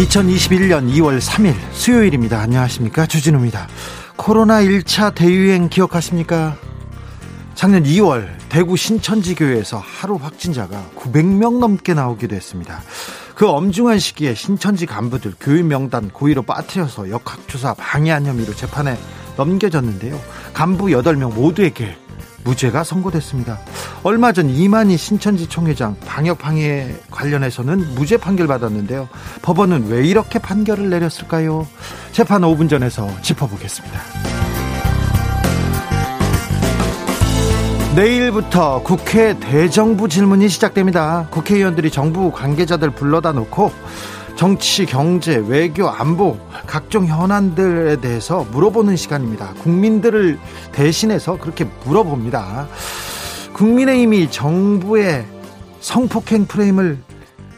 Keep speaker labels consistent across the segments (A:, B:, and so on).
A: 2021년 2월 3일 수요일입니다. 안녕하십니까. 주진우입니다. 코로나 1차 대유행 기억하십니까? 작년 2월 대구 신천지교회에서 하루 확진자가 900명 넘게 나오기도 했습니다. 그 엄중한 시기에 신천지 간부들 교회 명단 고의로 빠뜨려서 역학조사 방해한 혐의로 재판에 넘겨졌는데요. 간부 8명 모두에게 무죄가 선고됐습니다. 얼마 전 이만희 신천지 총회장 방역 방해 관련해서는 무죄 판결 받았는데요. 법원은 왜 이렇게 판결을 내렸을까요? 재판 5분 전에서 짚어보겠습니다. 내일부터 국회 대정부 질문이 시작됩니다. 국회의원들이 정부 관계자들 불러다 놓고 정치, 경제, 외교, 안보 각종 현안들에 대해서 물어보는 시간입니다. 국민들을 대신해서 그렇게 물어봅니다. 국민의힘이 정부의 성폭행 프레임을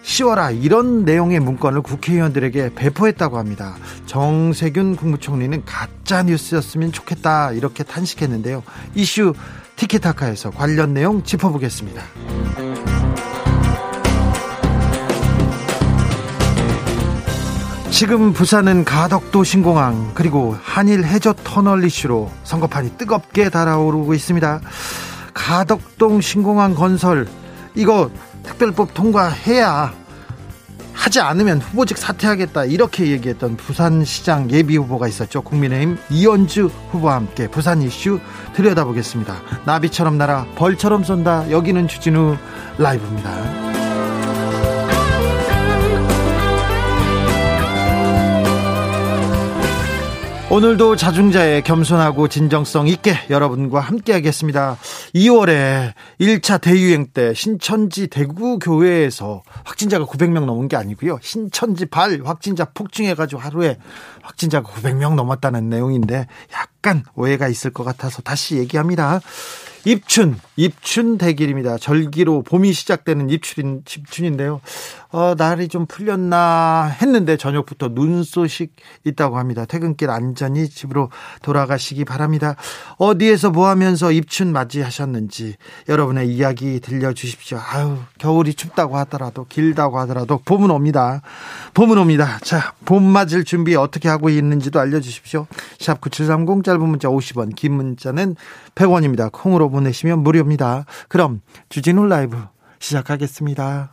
A: 씌워라 이런 내용의 문건을 국회의원들에게 배포했다고 합니다. 정세균 국무총리는 가짜 뉴스였으면 좋겠다 이렇게 탄식했는데요. 이슈 티키타카에서 관련 내용 짚어보겠습니다. 지금 부산은 가덕도 신공항 그리고 한일 해저 터널 이슈로 선거판이 뜨겁게 달아오르고 있습니다. 가덕동 신공항 건설 이거 특별법 통과해야 하지 않으면 후보직 사퇴하겠다 이렇게 얘기했던 부산시장 예비 후보가 있었죠. 국민의힘 이현주 후보와 함께 부산 이슈 들여다보겠습니다. 나비처럼 날아 벌처럼 쏜다. 여기는 주진우 라이브입니다. 오늘도 자중자의 겸손하고 진정성 있게 여러분과 함께 하겠습니다. 2월에 1차 대유행 때 신천지 대구 교회에서 확진자가 900명 넘은 게 아니고요. 신천지 발 확진자 폭증해가지고 하루에 확진자가 900명 넘었다는 내용인데 약간 오해가 있을 것 같아서 다시 얘기합니다. 입춘, 입춘 대길입니다. 절기로 봄이 시작되는 입춘, 입춘인데요. 어, 날이 좀 풀렸나 했는데 저녁부터 눈 소식 있다고 합니다. 퇴근길 안전히 집으로 돌아가시기 바랍니다. 어디에서 뭐 하면서 입춘 맞이하셨는지 여러분의 이야기 들려주십시오. 아유, 겨울이 춥다고 하더라도 길다고 하더라도 봄은 옵니다. 봄은 옵니다. 자, 봄 맞을 준비 어떻게 하고 있는지도 알려주십시오. 샵 9730 짧은 문자 50원, 긴 문자는 100원입니다. 콩으로 보내시면 무료입니다. 그럼 주진우 라이브 시작하겠습니다.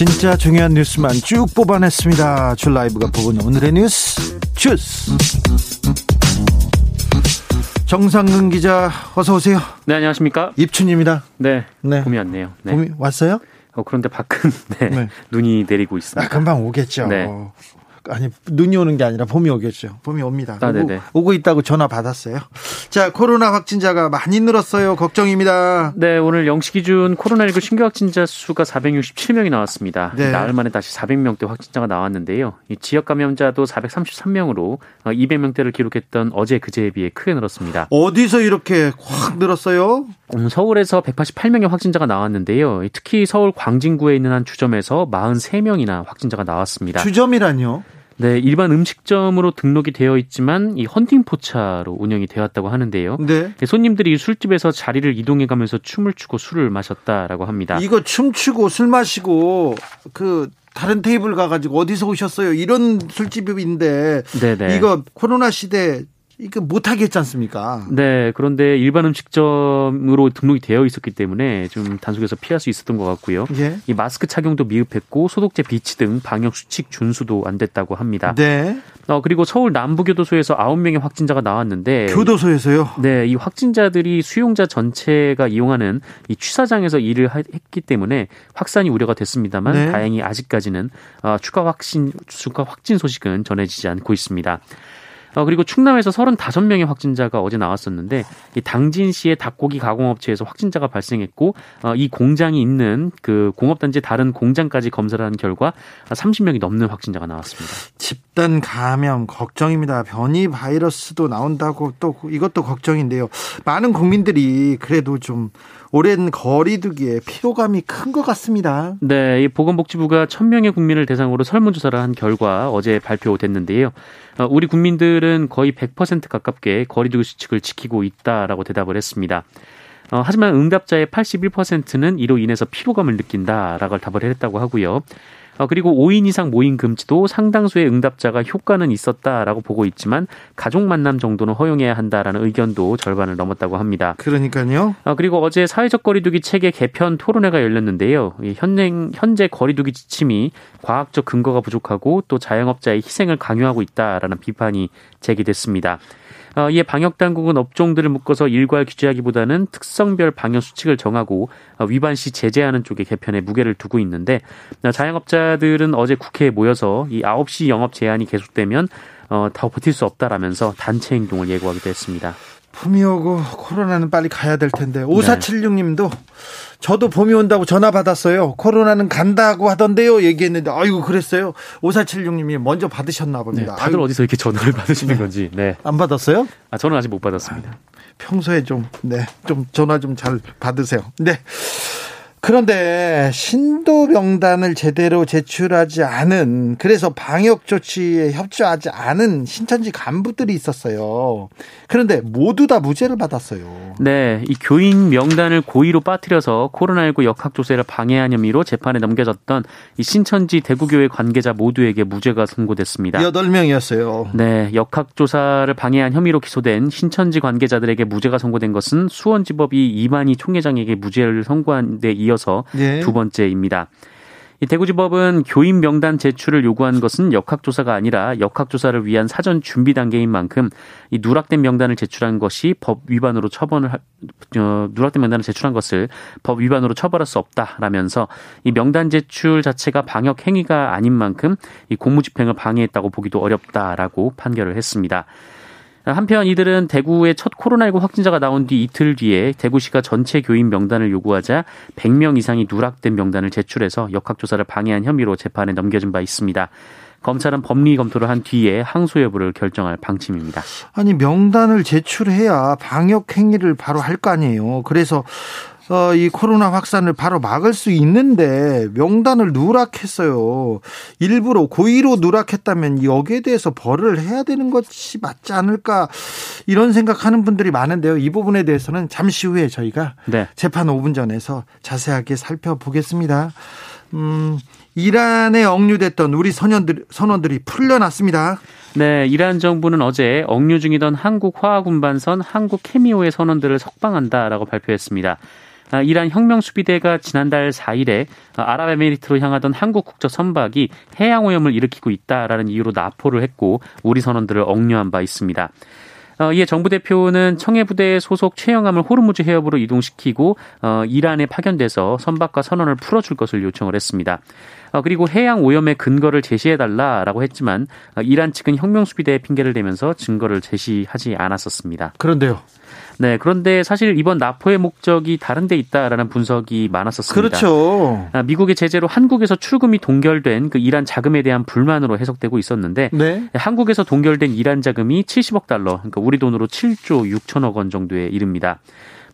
A: 진짜 중요한 뉴스만 쭉 뽑아냈습니다. 줄 라이브가 뽑은 오늘의 뉴스 주스. 정상근 기자 어서 오세요.
B: 네 안녕하십니까.
A: 입춘입니다.
B: 네, 네. 봄이 왔네요. 네.
A: 봄이 왔어요?
B: 어, 그런데 밖은 네, 네. 눈이 내리고 있습니다.
A: 아, 금방 오겠죠. 네. 아니 눈이 오는 게 아니라 봄이 오겠죠. 봄이 옵니다. 아, 오고, 오고, 있다고 전화 받았어요. 자 코로나 확진자가 많이 늘었어요. 걱정입니다.
B: 네 오늘 0시 기준 코로나19 신규 확진자 수가 467명이 나왔습니다. 네. 나흘 만에 다시 400명대 확진자가 나왔는데요. 이 지역 감염자도 433명으로 200명대를 어, 기록했던 어제 그제에 비해 크게 늘었습니다.
A: 어디서 이렇게 확 늘었어요?
B: 음, 서울에서 188명의 확진자가 나왔는데요. 특히 서울 광진구에 있는 한 주점에서 43명이나 확진자가 나왔습니다.
A: 주점이라뇨?
B: 네, 일반 음식점으로 등록이 되어 있지만 이 헌팅 포차로 운영이 되었다고 하는데요. 네. 손님들이 술집에서 자리를 이동해 가면서 춤을 추고 술을 마셨다라고 합니다.
A: 이거 춤추고 술 마시고 그 다른 테이블 가가지고 어디서 오셨어요? 이런 술집인데 네네. 이거 코로나 시대 이거 못하게 했지 않습니까?
B: 네. 그런데 일반 음식점으로 등록이 되어 있었기 때문에 좀 단속에서 피할 수 있었던 것 같고요. 예. 이 마스크 착용도 미흡했고 소독제 비치 등 방역 수칙 준수도 안 됐다고 합니다.
A: 네.
B: 어, 그리고 서울 남부교도소에서 9명의 확진자가 나왔는데
A: 교도소에서요?
B: 네, 이 확진자들이 수용자 전체가 이용하는 이 취사장에서 일을 했기 때문에 확산이 우려가 됐습니다만 네. 다행히 아직까지는 어, 추가 확진 추가 확진 소식은 전해지지 않고 있습니다. 어, 그리고 충남에서 35명의 확진자가 어제 나왔었는데 이 당진시의 닭고기 가공업체에서 확진자가 발생했고 어, 이 공장이 있는 그 공업단지 다른 공장까지 검사를 한 결과 30명이 넘는 확진자가 나왔습니다.
A: 집단 감염 걱정입니다. 변이 바이러스도 나온다고 또 이것도 걱정인데요. 많은 국민들이 그래도 좀 오랜 거리두기에 피로감이 큰 것 같습니다.
B: 네, 이 보건복지부가 1000명의 국민을 대상으로 설문조사를 한 결과 어제 발표됐는데요. 어, 우리 국민들은 거의 100% 가깝게 거리두기 수칙을 지키고 있다라고 대답을 했습니다. 어, 하지만 응답자의 81%는 이로 인해서 피로감을 느낀다라고 답을 했다고 하고요. 어, 그리고 5인 이상 모임 금지도 상당수의 응답자가 효과는 있었다라고 보고 있지만 가족 만남 정도는 허용해야 한다라는 의견도 절반을 넘었다고 합니다.
A: 그러니까요.
B: 어, 그리고 어제 사회적 거리두기 체계 개편 토론회가 열렸는데요. 현재, 현재 거리두기 지침이 과학적 근거가 부족하고 또 자영업자의 희생을 강요하고 있다라는 비판이 제기됐습니다. 어, 이에 방역 당국은 업종들을 묶어서 일괄 규제하기보다는 특성별 방역 수칙을 정하고 어, 위반 시 제재하는 쪽에 개편에 무게를 두고 있는데 어, 자영업자들은 어제 국회에 모여서 이 9시 영업 제한이 계속되면 더 버틸 수 없다라면서 단체 행동을 예고하기도 했습니다.
A: 봄이 오고 코로나는 빨리 가야 될 텐데 5476님도 저도 봄이 온다고 전화 받았어요. 코로나는 간다고 하던데요. 얘기했는데 아이고 그랬어요. 5476님이 먼저 받으셨나 봅니다.
B: 네, 다들 아이고. 어디서 이렇게 전화를 받으시는 네. 건지. 네.
A: 안 받았어요?
B: 아 저는 아직 못 받았습니다. 아,
A: 평소에 좀 네, 좀 전화 좀 잘 받으세요. 네. 그런데 신도 명단을 제대로 제출하지 않은 그래서 방역 조치에 협조하지 않은 신천지 간부들이 있었어요. 그런데 모두 다 무죄를 받았어요.
B: 네, 이 교인 명단을 고의로 빠뜨려서 코로나19 역학 조사를 방해한 혐의로 재판에 넘겨졌던 이 신천지 대구교회 관계자 모두에게 무죄가 선고됐습니다.
A: 8명이었어요.
B: 네, 역학 조사를 방해한 혐의로 기소된 신천지 관계자들에게 무죄가 선고된 것은 수원지법이 이만희 총회장에게 무죄를 선고한 데 이어 이어서 네. 두 번째입니다. 이 대구지법은 교인 명단 제출을 요구한 것은 역학조사가 아니라 역학조사를 위한 사전 준비 단계인 만큼 이 누락된 명단을 제출한 것이 법 위반으로 처벌을 어, 누락된 명단을 제출한 것을 법 위반으로 처벌할 수 없다라면서 이 명단 제출 자체가 방역 행위가 아닌 만큼 이 공무집행을 방해했다고 보기도 어렵다라고 판결을 했습니다. 한편 이들은 대구의 첫 코로나19 확진자가 나온 뒤 이틀 뒤에 대구시가 전체 교인 명단을 요구하자 100명 이상이 누락된 명단을 제출해서 역학조사를 방해한 혐의로 재판에 넘겨진 바 있습니다. 검찰은 법리 검토를 한 뒤에 항소 여부를 결정할 방침입니다.
A: 아니 명단을 제출해야 방역 행위를 바로 할 거 아니에요. 그래서 어, 이 코로나 확산을 바로 막을 수 있는데 명단을 누락했어요. 일부러 고의로 누락했다면 여기에 대해서 벌을 해야 되는 것이 맞지 않을까 이런 생각하는 분들이 많은데요. 이 부분에 대해서는 잠시 후에 저희가 네. 재판 5분 전에서 자세하게 살펴보겠습니다. 음, 이란에 억류됐던 우리 선원들, 선원들이 풀려났습니다.
B: 네, 이란 정부는 어제 억류 중이던 한국 화학운반선 한국 케미오의 선원들을 석방한다라고 발표했습니다. 아, 이란 혁명 수비대가 지난달 4일에 아랍에미리트로 향하던 한국 국적 선박이 해양 오염을 일으키고 있다라는 이유로 납포를 했고 우리 선원들을 억류한 바 있습니다. 어, 이에 정부 대표는 청해 부대 소속 최영함을 호르무즈 해협으로 이동시키고 어, 이란에 파견돼서 선박과 선원을 풀어줄 것을 요청을 했습니다. 어, 그리고 해양 오염의 근거를 제시해달라라고 했지만 어, 이란 측은 혁명수비대의 핑계를 대면서 증거를 제시하지 않았었습니다.
A: 그런데요.
B: 네, 그런데 사실 이번 납포의 목적이 다른 데 있다라는 분석이 많았었습니다.
A: 그렇죠.
B: 아, 미국의 제재로 한국에서 출금이 동결된 그 이란 자금에 대한 불만으로 해석되고 있었는데 네. 한국에서 동결된 이란 자금이 70억 달러, 그러니까 우리 돈으로 7조 6천억 원 정도에 이릅니다.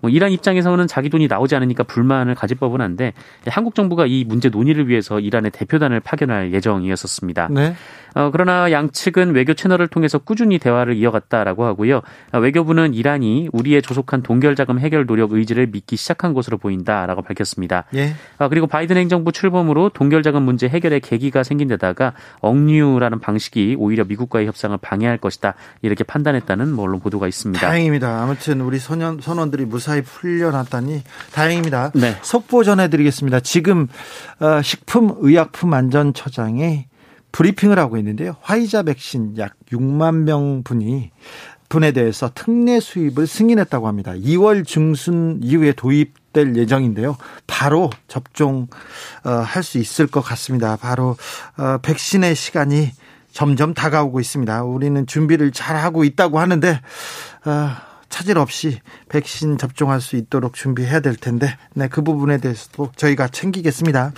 B: 뭐 이란 입장에서는 자기 돈이 나오지 않으니까 불만을 가질 법은 한데 한국 정부가 이 문제 논의를 위해서 이란의 대표단을 파견할 예정이었었습니다. 네. 어, 그러나 양측은 외교 채널을 통해서 꾸준히 대화를 이어갔다라고 하고요. 어, 외교부는 이란이 우리의 조속한 동결 자금 해결 노력 의지를 믿기 시작한 것으로 보인다라고 밝혔습니다. 예. 어, 그리고 바이든 행정부 출범으로 동결 자금 문제 해결의 계기가 생긴 데다가 억류라는 방식이 오히려 미국과의 협상을 방해할 것이다 이렇게 판단했다는 뭐 언론 보도가 있습니다.
A: 다행입니다. 아무튼 우리 선원, 선원들이 무사히 풀려났다니 다행입니다. 네. 속보 전해드리겠습니다. 지금 어, 식품의약품안전처장이 브리핑을 하고 있는데요. 화이자 백신 약 6만 명 분이 분에 대해서 특례 수입을 승인했다고 합니다. 2월 중순 이후에 도입될 예정인데요. 바로 접종 어, 할수 있을 것 같습니다. 바로 어, 백신의 시간이 점점 다가오고 있습니다. 우리는 준비를 잘 하고 있다고 하는데 어, 차질 없이 백신 접종할 수 있도록 준비해야 될 텐데, 네, 그 부분에 대해서도 저희가 챙기겠습니다.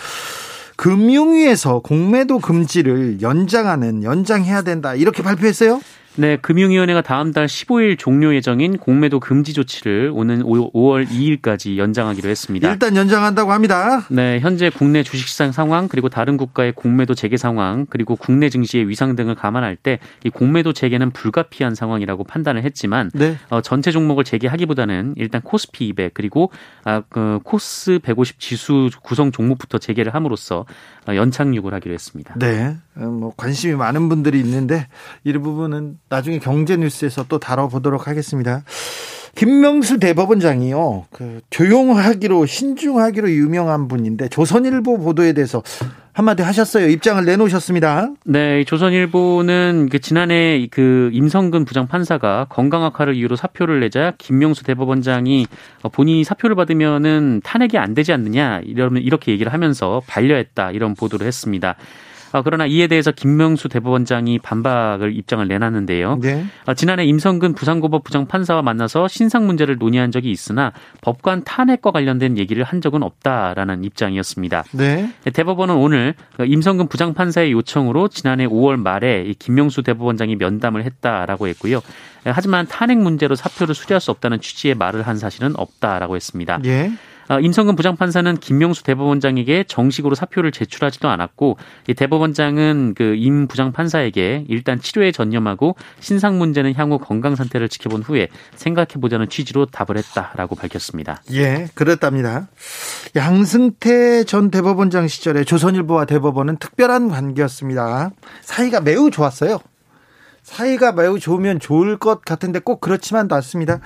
A: 금융위에서 공매도 금지를 연장하는 연장해야 된다 이렇게 발표했어요.
B: 네, 금융위원회가 다음 달 15일 종료 예정인 공매도 금지 조치를 오는 5월 2일까지 연장하기로 했습니다.
A: 일단 연장한다고 합니다.
B: 네, 현재 국내 주식시장 상황 그리고 다른 국가의 공매도 재개 상황 그리고 국내 증시의 위상 등을 감안할 때 이 공매도 재개는 불가피한 상황이라고 판단을 했지만 네. 어, 전체 종목을 재개하기보다는 일단 코스피 200 그리고 아, 그 코스 150 지수 구성 종목부터 재개를 함으로써 어, 연착륙을 하기로 했습니다.
A: 네, 어, 뭐 관심이 많은 분들이 있는데 이 부분은 나중에 경제 뉴스에서 또 다뤄보도록 하겠습니다. 김명수 대법원장이요, 그 조용하기로 신중하기로 유명한 분인데 조선일보 보도에 대해서 한마디 하셨어요. 입장을 내놓으셨습니다.
B: 네, 조선일보는 그 지난해 그 임성근 부장 판사가 건강 악화를 이유로 사표를 내자 김명수 대법원장이 본인이 사표를 받으면은 탄핵이 안 되지 않느냐 이러면 이렇게 얘기를 하면서 반려했다 이런 보도를 했습니다. 어, 그러나 이에 대해서 김명수 대법원장이 반박을 입장을 내놨는데요. 네. 어, 지난해 임성근 부산고법 부장 판사와 만나서 신상 문제를 논의한 적이 있으나 법관 탄핵과 관련된 얘기를 한 적은 없다라는 입장이었습니다. 네. 대법원은 오늘 임성근 부장 판사의 요청으로 지난해 5월 말에 김명수 대법원장이 면담을 했다라고 했고요. 하지만 탄핵 문제로 사표를 수리할 수 없다는 취지의 말을 한 사실은 없다라고 했습니다. 예. 어, 임성근 부장판사는 김명수 대법원장에게 정식으로 사표를 제출하지도 않았고 이 대법원장은 그 임 부장판사에게 일단 치료에 전념하고 신상 문제는 향후 건강 상태를 지켜본 후에 생각해 보자는 취지로 답을 했다라고 밝혔습니다.
A: 예, 그렇답니다. 양승태 전 대법원장 시절에 조선일보와 대법원은 특별한 관계였습니다. 사이가 매우 좋았어요. 사이가 매우 좋으면 좋을 것 같은데 꼭 그렇지만도 않습니다.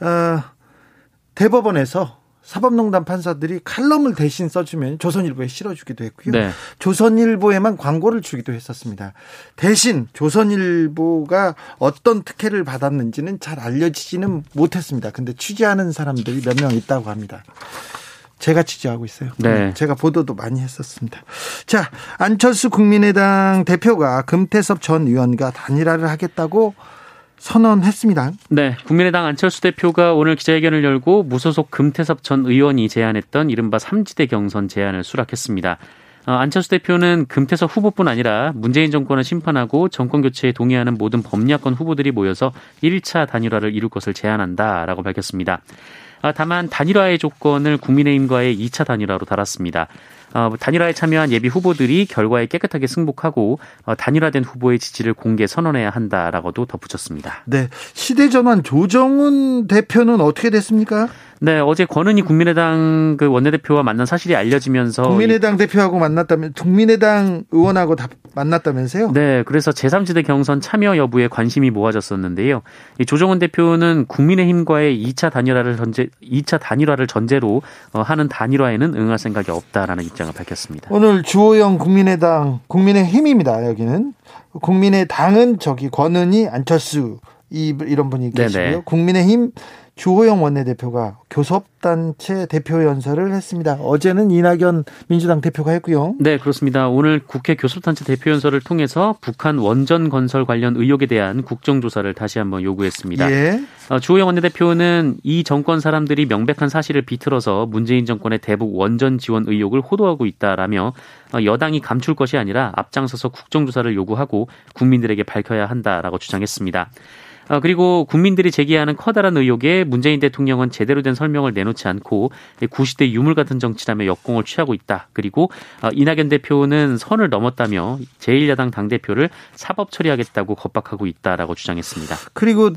A: 어, 대법원에서 사법농단 판사들이 칼럼을 대신 써주면 조선일보에 실어주기도 했고요. 네. 조선일보에만 광고를 주기도 했었습니다. 대신 조선일보가 어떤 특혜를 받았는지는 잘 알려지지는 못했습니다. 근데 취재하는 사람들이 몇 명 있다고 합니다. 제가 취재하고 있어요. 네. 제가 보도도 많이 했었습니다. 자, 안철수 국민의당 대표가 금태섭 전 의원과 단일화를 하겠다고 선언했습니다.
B: 네, 국민의당 안철수 대표가 오늘 기자회견을 열고 무소속 금태섭 전 의원이 제안했던 이른바 삼지대 경선 제안을 수락했습니다. 어, 안철수 대표는 금태섭 후보뿐 아니라 문재인 정권을 심판하고 정권 교체에 동의하는 모든 범야권 후보들이 모여서 1차 단일화를 이룰 것을 제안한다라고 밝혔습니다. 아, 다만 단일화의 조건을 국민의힘과의 2차 단일화로 달았습니다. 어, 단일화에 참여한 예비 후보들이 결과에 깨끗하게 승복하고 어, 단일화된 후보의 지지를 공개 선언해야 한다라고도 덧붙였습니다.
A: 네. 시대전환 조정훈 대표는 어떻게 됐습니까?
B: 네, 어제 권은희 국민의당 그 원내대표와 만난 사실이 알려지면서
A: 국민의당 대표하고 만났다면 국민의당 의원하고 다 만났다면서요?
B: 네, 그래서 제3지대 경선 참여 여부에 관심이 모아졌었는데요. 이 조정훈 대표는 국민의힘과의 2차 단일화를 전제 2차 단일화를 전제로 어, 하는 단일화에는 응할 생각이 없다라는 입장을 밝혔습니다.
A: 오늘 주호영 국민의당 국민의힘입니다. 여기는 국민의당은 저기 권은희 안철수 이 이런 분이 계시고요. 네네. 국민의힘 주호영 원내대표가 교섭단체 대표 연설을 했습니다. 어제는 이낙연 민주당 대표가 했고요.
B: 네, 그렇습니다. 오늘 국회 교섭단체 대표 연설을 통해서 북한 원전 건설 관련 의혹에 대한 국정조사를 다시 한번 요구했습니다. 예. 어, 주호영 원내대표는 이 정권 사람들이 명백한 사실을 비틀어서 문재인 정권의 대북 원전 지원 의혹을 호도하고 있다라며 어, 여당이 감출 것이 아니라 앞장서서 국정조사를 요구하고 국민들에게 밝혀야 한다라고 주장했습니다. 어, 그리고 국민들이 제기하는 커다란 의혹에 문재인 대통령은 제대로 된 설명을 내놓지 않고 구시대 유물 같은 정치라며 역공을 취하고 있다. 그리고 어, 이낙연 대표는 선을 넘었다며 제1야당 당대표를 사법 처리하겠다고 겁박하고 있다라고 주장했습니다.
A: 그리고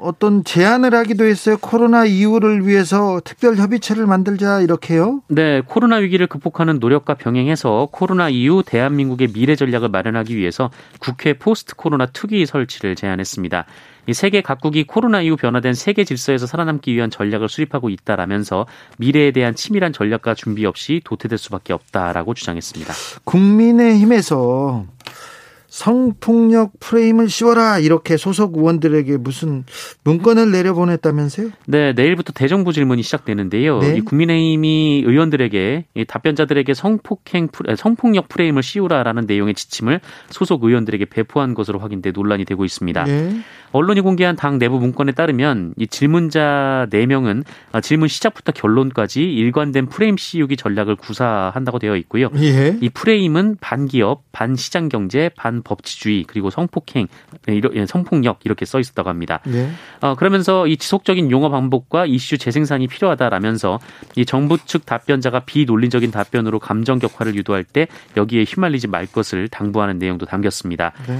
A: 어떤 제안을 하기도 했어요. 코로나 이후를 위해서 특별 협의체를 만들자 이렇게요.
B: 네, 코로나 위기를 극복하는 노력과 병행해서 코로나 이후 대한민국의 미래 전략을 마련하기 위해서 국회 포스트 코로나 투기 설치를 제안했습니다. 이 세계 각국이 코로나 이후 변화된 세계 질서에서 살아남기 위한 전략을 수립하고 있다라면서 미래에 대한 치밀한 전략과 준비 없이 도태될 수밖에 없다라고 주장했습니다.
A: 국민의힘에서 성폭력 프레임을 씌워라 이렇게 소속 의원들에게 무슨 문건을 내려보냈다면서요?
B: 네, 내일부터 대정부 질문이 시작되는데요. 네? 이 국민의힘이 의원들에게 이 답변자들에게 성폭행 성폭력 프레임을 씌우라라는 내용의 지침을 소속 의원들에게 배포한 것으로 확인돼 논란이 되고 있습니다. 네? 언론이 공개한 당 내부 문건에 따르면 이 질문자 4명은 질문 시작부터 결론까지 일관된 프레임 씌우기 전략을 구사한다고 되어 있고요. 예? 이 프레임은 반기업, 반시장 경제, 반법치주의 그리고 성폭행, 예, 예, 성폭력 이렇게 써 있었다고 합니다. 예? 어, 그러면서 이 지속적인 용어 반복과 이슈 재생산이 필요하다라면서 이 정부 측 답변자가 비논리적인 답변으로 감정 격화를 유도할 때 여기에 휘말리지 말 것을 당부하는 내용도 담겼습니다. 네.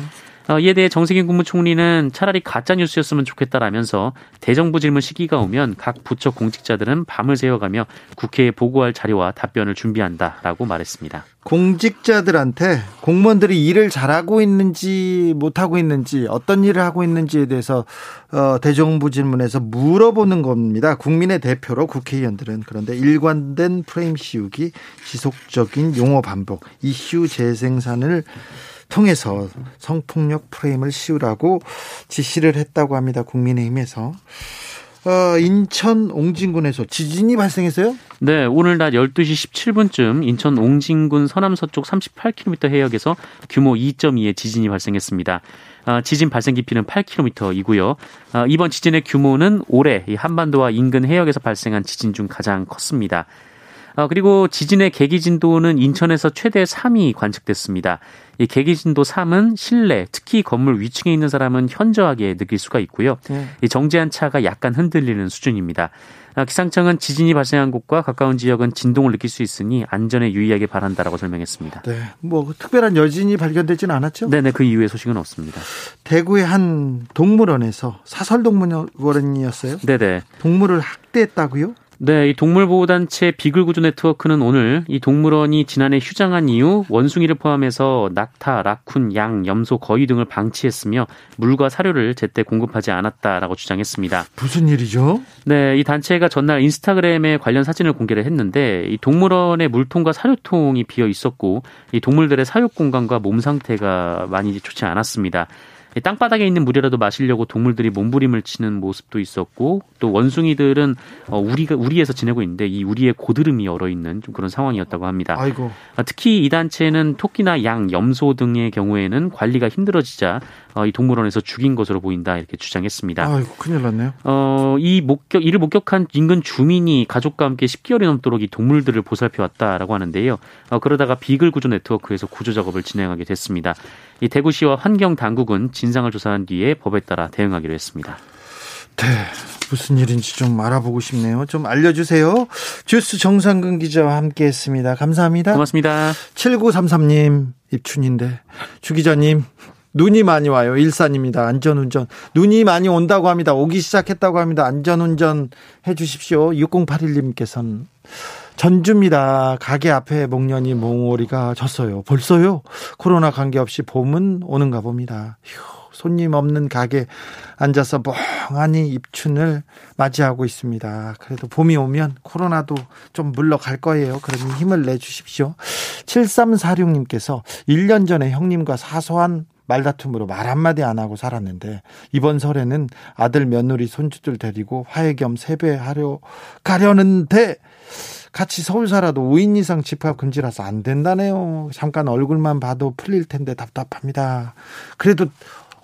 B: 어, 이에 대해 정세균 국무총리는 차라리 가짜 뉴스였으면 좋겠다라면서 대정부 질문 시기가 오면 각 부처 공직자들은 밤을 새워가며 국회에 보고할 자료와 답변을 준비한다라고 말했습니다.
A: 공직자들한테 공무원들이 일을 잘하고 있는지 못하고 있는지 어떤 일을 하고 있는지에 대해서 어, 대정부 질문에서 물어보는 겁니다. 국민의 대표로 국회의원들은 그런데 일관된 프레임 씌우기, 지속적인 용어 반복, 이슈 재생산을 통해서 성폭력 프레임을 씌우라고 지시를 했다고 합니다. 국민의힘에서. 어, 인천 옹진군에서 지진이 발생했어요?
B: 네, 오늘 낮 12시 17분쯤 인천 옹진군 서남 서쪽 38km 해역에서 규모 2.2의 지진이 발생했습니다. 아, 지진 발생 깊이는 8km이고요. 아, 이번 지진의 규모는 올해 한반도와 인근 해역에서 발생한 지진 중 가장 컸습니다. 아, 그리고 지진의 계기 진도는 인천에서 최대 3이 관측됐습니다. 이 계기 진도 3은 실내, 특히 건물 위층에 있는 사람은 현저하게 느낄 수가 있고요. 네. 이 정지한 차가 약간 흔들리는 수준입니다. 아, 기상청은 지진이 발생한 곳과 가까운 지역은 진동을 느낄 수 있으니 안전에 유의하게 바란다라고 설명했습니다.
A: 네, 뭐 특별한 여진이 발견되지는 않았죠?
B: 네 네 그 이후에 소식은 없습니다.
A: 대구의 한 동물원에서 사설 동물원이었어요?
B: 네 네.
A: 동물을 학대했다고요?
B: 네, 이 동물보호단체 비글구조 네트워크는 오늘 이 동물원이 지난해 휴장한 이후 원숭이를 포함해서 낙타, 라쿤, 양, 염소, 거위 등을 방치했으며 물과 사료를 제때 공급하지 않았다라고 주장했습니다.
A: 무슨 일이죠?
B: 네, 이 단체가 전날 인스타그램에 관련 사진을 공개를 했는데 이 동물원의 물통과 사료통이 비어 있었고 이 동물들의 사육 공간과 몸 상태가 많이 좋지 않았습니다. 땅바닥에 있는 물이라도 마시려고 동물들이 몸부림을 치는 모습도 있었고 또 원숭이들은 어, 우리가 우리에서 지내고 있는데 이 우리의 고드름이 얼어 있는 좀 그런 상황이었다고 합니다.
A: 아이고.
B: 아, 특히 이 단체는 토끼나 양, 염소 등의 경우에는 관리가 힘들어지자 어, 이 동물원에서 죽인 것으로 보인다 이렇게 주장했습니다.
A: 아이고 큰일 났네요.
B: 어, 이 목격 이를 목격한 인근 주민이 가족과 함께 10개월이 넘도록 이 동물들을 보살펴 왔다라고 하는데요. 어, 그러다가 비글 구조 네트워크에서 구조 작업을 진행하게 됐습니다. 이 대구시와 환경 당국은 진상을 조사한 뒤에 법에 따라 대응하기로 했습니다.
A: 네. 무슨 일인지 좀 알아보고 싶네요. 좀 알려주세요. 주스 정상근 기자와 함께 했습니다. 감사합니다.
B: 고맙습니다.
A: 7933님, 입춘인데. 주 기자님, 눈이 많이 와요. 일산입니다. 안전운전. 눈이 많이 온다고 합니다. 오기 시작했다고 합니다. 안전운전 해 주십시오. 6081님께서는. 전주입니다. 가게 앞에 목련이 몽오리가 졌어요. 벌써요? 코로나 관계없이 봄은 오는가 봅니다. 휴, 손님 없는 가게 앉아서 멍하니 입춘을 맞이하고 있습니다. 그래도 봄이 오면 코로나도 좀 물러갈 거예요. 그러니 힘을 내주십시오. 7346님께서 1년 전에 형님과 사소한 말다툼으로 말 한마디 안 하고 살았는데 이번 설에는 아들 며느리 손주들 데리고 화해 겸 세배하려 가려는데 같이 서울 살아도 5인 이상 집합 금지라서 안 된다네요. 잠깐 얼굴만 봐도 풀릴 텐데 답답합니다. 그래도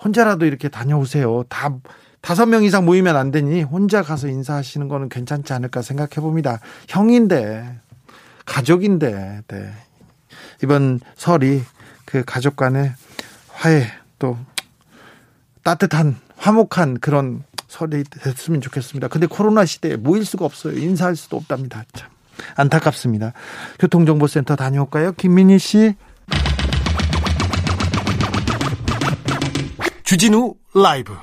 A: 혼자라도 이렇게 다녀오세요. 다 다섯 명 이상 모이면 안 되니 혼자 가서 인사하시는 거는 괜찮지 않을까 생각해 봅니다. 형인데 가족인데 네. 이번 설이 그 가족 간의 화해 또 따뜻한 화목한 그런 처리됐으면 좋겠습니다. 근데 코로나 시대에 모일 수가 없어요. 인사할 수도 없답니다. 참 안타깝습니다. 교통정보센터 다녀올까요? 김민희 씨. 주진우 라이브.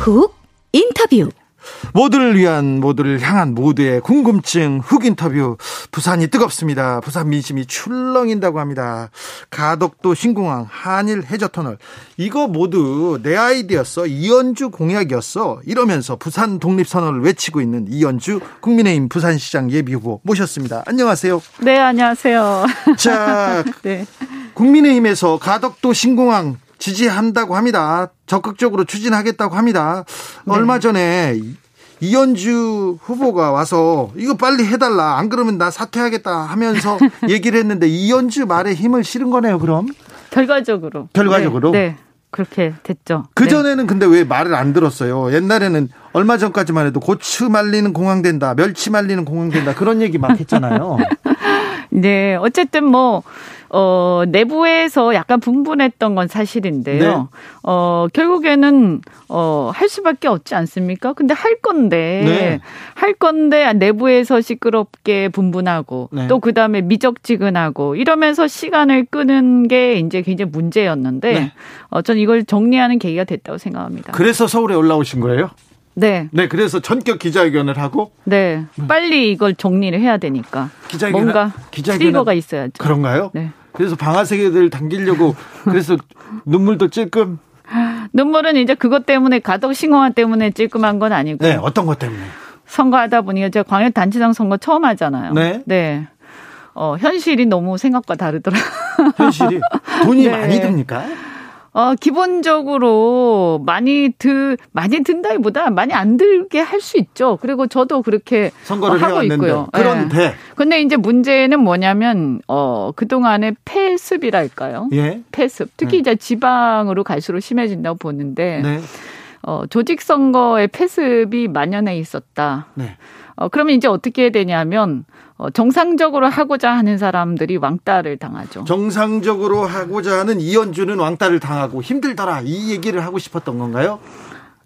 C: 훅 인터뷰.
A: 모두를 위한 모두를 향한 모두의 궁금증 흑 인터뷰 부산이 뜨겁습니다. 부산 민심이 출렁인다고 합니다. 가덕도 신공항 한일 해저 터널 이거 모두 내 아이디였어 이연주 공약이었어 이러면서 부산 독립 선언을 외치고 있는 이연주 국민의힘 부산시장 예비후보 모셨습니다. 안녕하세요.
D: 네 안녕하세요.
A: 자 네. 국민의힘에서 가덕도 신공항 지지한다고 합니다. 적극적으로 추진하겠다고 합니다. 네. 얼마 전에 이현주 후보가 와서 이거 빨리 해달라. 안 그러면 나 사퇴하겠다 하면서 얘기를 했는데 이현주 말에 힘을 실은 거네요, 그럼?
D: 결과적으로.
A: 결과적으로?
D: 네. 네. 그렇게 됐죠.
A: 그전에는 네. 근데 왜 말을 안 들었어요? 옛날에는 얼마 전까지만 해도 고추 말리는 공항 된다, 멸치 말리는 공항 된다, 그런 얘기 막 했잖아요.
D: 네. 어쨌든 뭐, 어, 내부에서 약간 분분했던 건 사실인데요. 네. 어, 결국에는, 어, 할 수밖에 없지 않습니까? 근데 할 건데, 네. 할 건데 내부에서 시끄럽게 분분하고, 네. 또 그 다음에 미적지근하고, 이러면서 시간을 끄는 게 이제 굉장히 문제였는데, 네. 어, 전 이걸 정리하는 계기가 됐다고 생각합니다.
A: 그래서 서울에 올라오신 거예요?
D: 네.
A: 네, 그래서 전격 기자회견을 하고
D: 네. 빨리 이걸 정리를 해야 되니까 기자회견 뭔가 기자회견 트리거가 있어야죠.
A: 그런가요? 네. 그래서 방아쇠를 당기려고 그래서 눈물도 찔끔
D: 눈물은 이제 그것 때문에 가덕 신공화 때문에 찔끔한 건 아니고
A: 네, 어떤 것 때문에?
D: 선거하다 보니 이제 광역 단체장 선거 처음 하잖아요. 네. 네. 어, 현실이 너무 생각과 다르더라.
A: 현실이 돈이 네. 많이 듭니까?
D: 어, 기본적으로 많이 드, 많이 든다기보다 많이 안 들게 할 수 있죠. 그리고 저도 그렇게
A: 선거를
D: 하고
A: 해왔는데.
D: 있고요.
A: 그런데. 네.
D: 근데 이제 문제는 뭐냐면, 어, 그동안의 폐습이랄까요? 예. 폐습. 특히 네. 이제 지방으로 갈수록 심해진다고 보는데, 네. 어, 조직 선거의 폐습이 만연해 있었다. 네. 어, 그러면 이제 어떻게 되냐면, 어, 정상적으로 하고자 하는 사람들이 왕따를 당하죠.
A: 정상적으로 하고자 하는 이현주는 왕따를 당하고 힘들더라. 이 얘기를 하고 싶었던 건가요?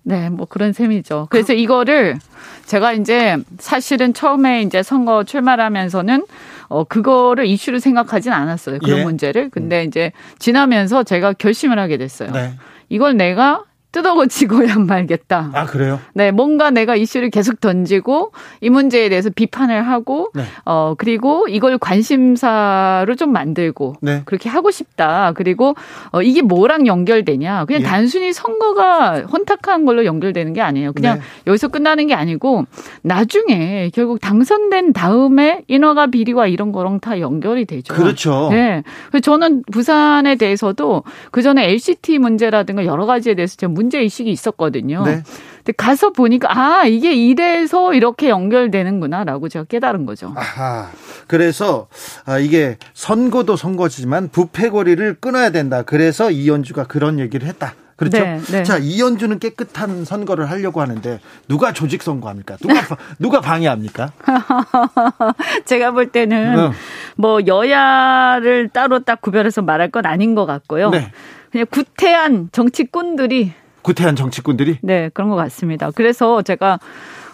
D: 네, 뭐 그런 셈이죠. 그래서 그... 이거를 제가 이제 사실은 처음에 이제 선거 출마하면서는 어 그거를 이슈로 생각하진 않았어요. 그런 예? 문제를. 근데 이제 지나면서 제가 결심을 하게 됐어요. 네. 이걸 내가 뜯어고치고야 말겠다.
A: 아 그래요?
D: 네, 뭔가 내가 이슈를 계속 던지고 이 문제에 대해서 비판을 하고 네. 어 그리고 이걸 관심사로 좀 만들고 네. 그렇게 하고 싶다. 그리고 어 이게 뭐랑 연결되냐? 그냥 예. 단순히 선거가 혼탁한 걸로 연결되는 게 아니에요. 그냥 네. 여기서 끝나는 게 아니고 나중에 결국 당선된 다음에 인허가 비리와 이런 거랑 다 연결이 되죠.
A: 그렇죠.
D: 네. 그래서 저는 부산에 대해서도 그 전에 LCT 문제라든가 여러 가지에 대해서 제가 문제 의식이 있었거든요. 네. 근데 가서 보니까 아 이게 이래서 이렇게 연결되는구나라고 제가 깨달은 거죠.
A: 아하. 그래서 아, 이게 선거도 선거지만 부패 거리를 끊어야 된다. 그래서 이현주가 그런 얘기를 했다. 그렇죠. 네, 네. 자 이현주는 깨끗한 선거를 하려고 하는데 누가 조직 선거합니까? 누가 누가 방해합니까?
D: 제가 볼 때는 어. 뭐 여야를 따로 딱 구별해서 말할 건 아닌 것 같고요. 네. 그냥 구태한 정치꾼들이
A: 구태한 정치꾼들이?
D: 네, 그런 것 같습니다. 그래서 제가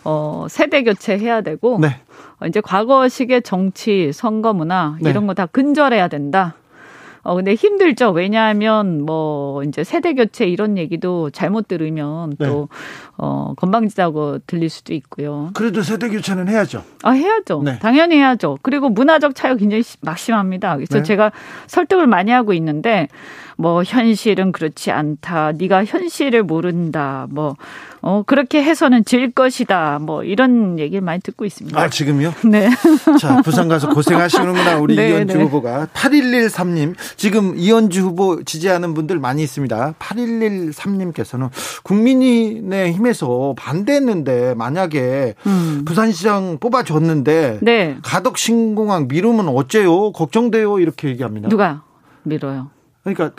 D: 어, 세대 교체해야 되고 네. 어, 이제 과거식의 정치, 선거 문화 네. 이런 거다 근절해야 된다. 어, 근데 힘들죠. 왜냐하면 뭐 이제 세대 교체 이런 얘기도 잘못 들으면 네. 또 어, 건방지다고 들릴 수도 있고요.
A: 그래도 세대 교체는 해야죠.
D: 아, 해야죠. 네. 당연히 해야죠. 그리고 문화적 차이가 굉장히 막심합니다. 그래서 네. 제가 설득을 많이 하고 있는데 뭐 현실은 그렇지 않다. 네가 현실을 모른다. 뭐 어, 그렇게 해서는 질 것이다. 뭐 이런 얘기를 많이 듣고 있습니다.
A: 아, 지금요?
D: 네.
A: 자, 부산 가서 고생하시는구나. 우리 네, 이현주 네. 후보가. 8113님. 지금 이현주 후보 지지하는 분들 많이 있습니다. 8113님께서는 국민의 힘에서 반대했는데 만약에 음. 부산시장 뽑아줬는데 네. 가덕 신공항 미루면 어째요? 걱정돼요. 이렇게 얘기합니다.
D: 누가 밀어요?
A: 그러니까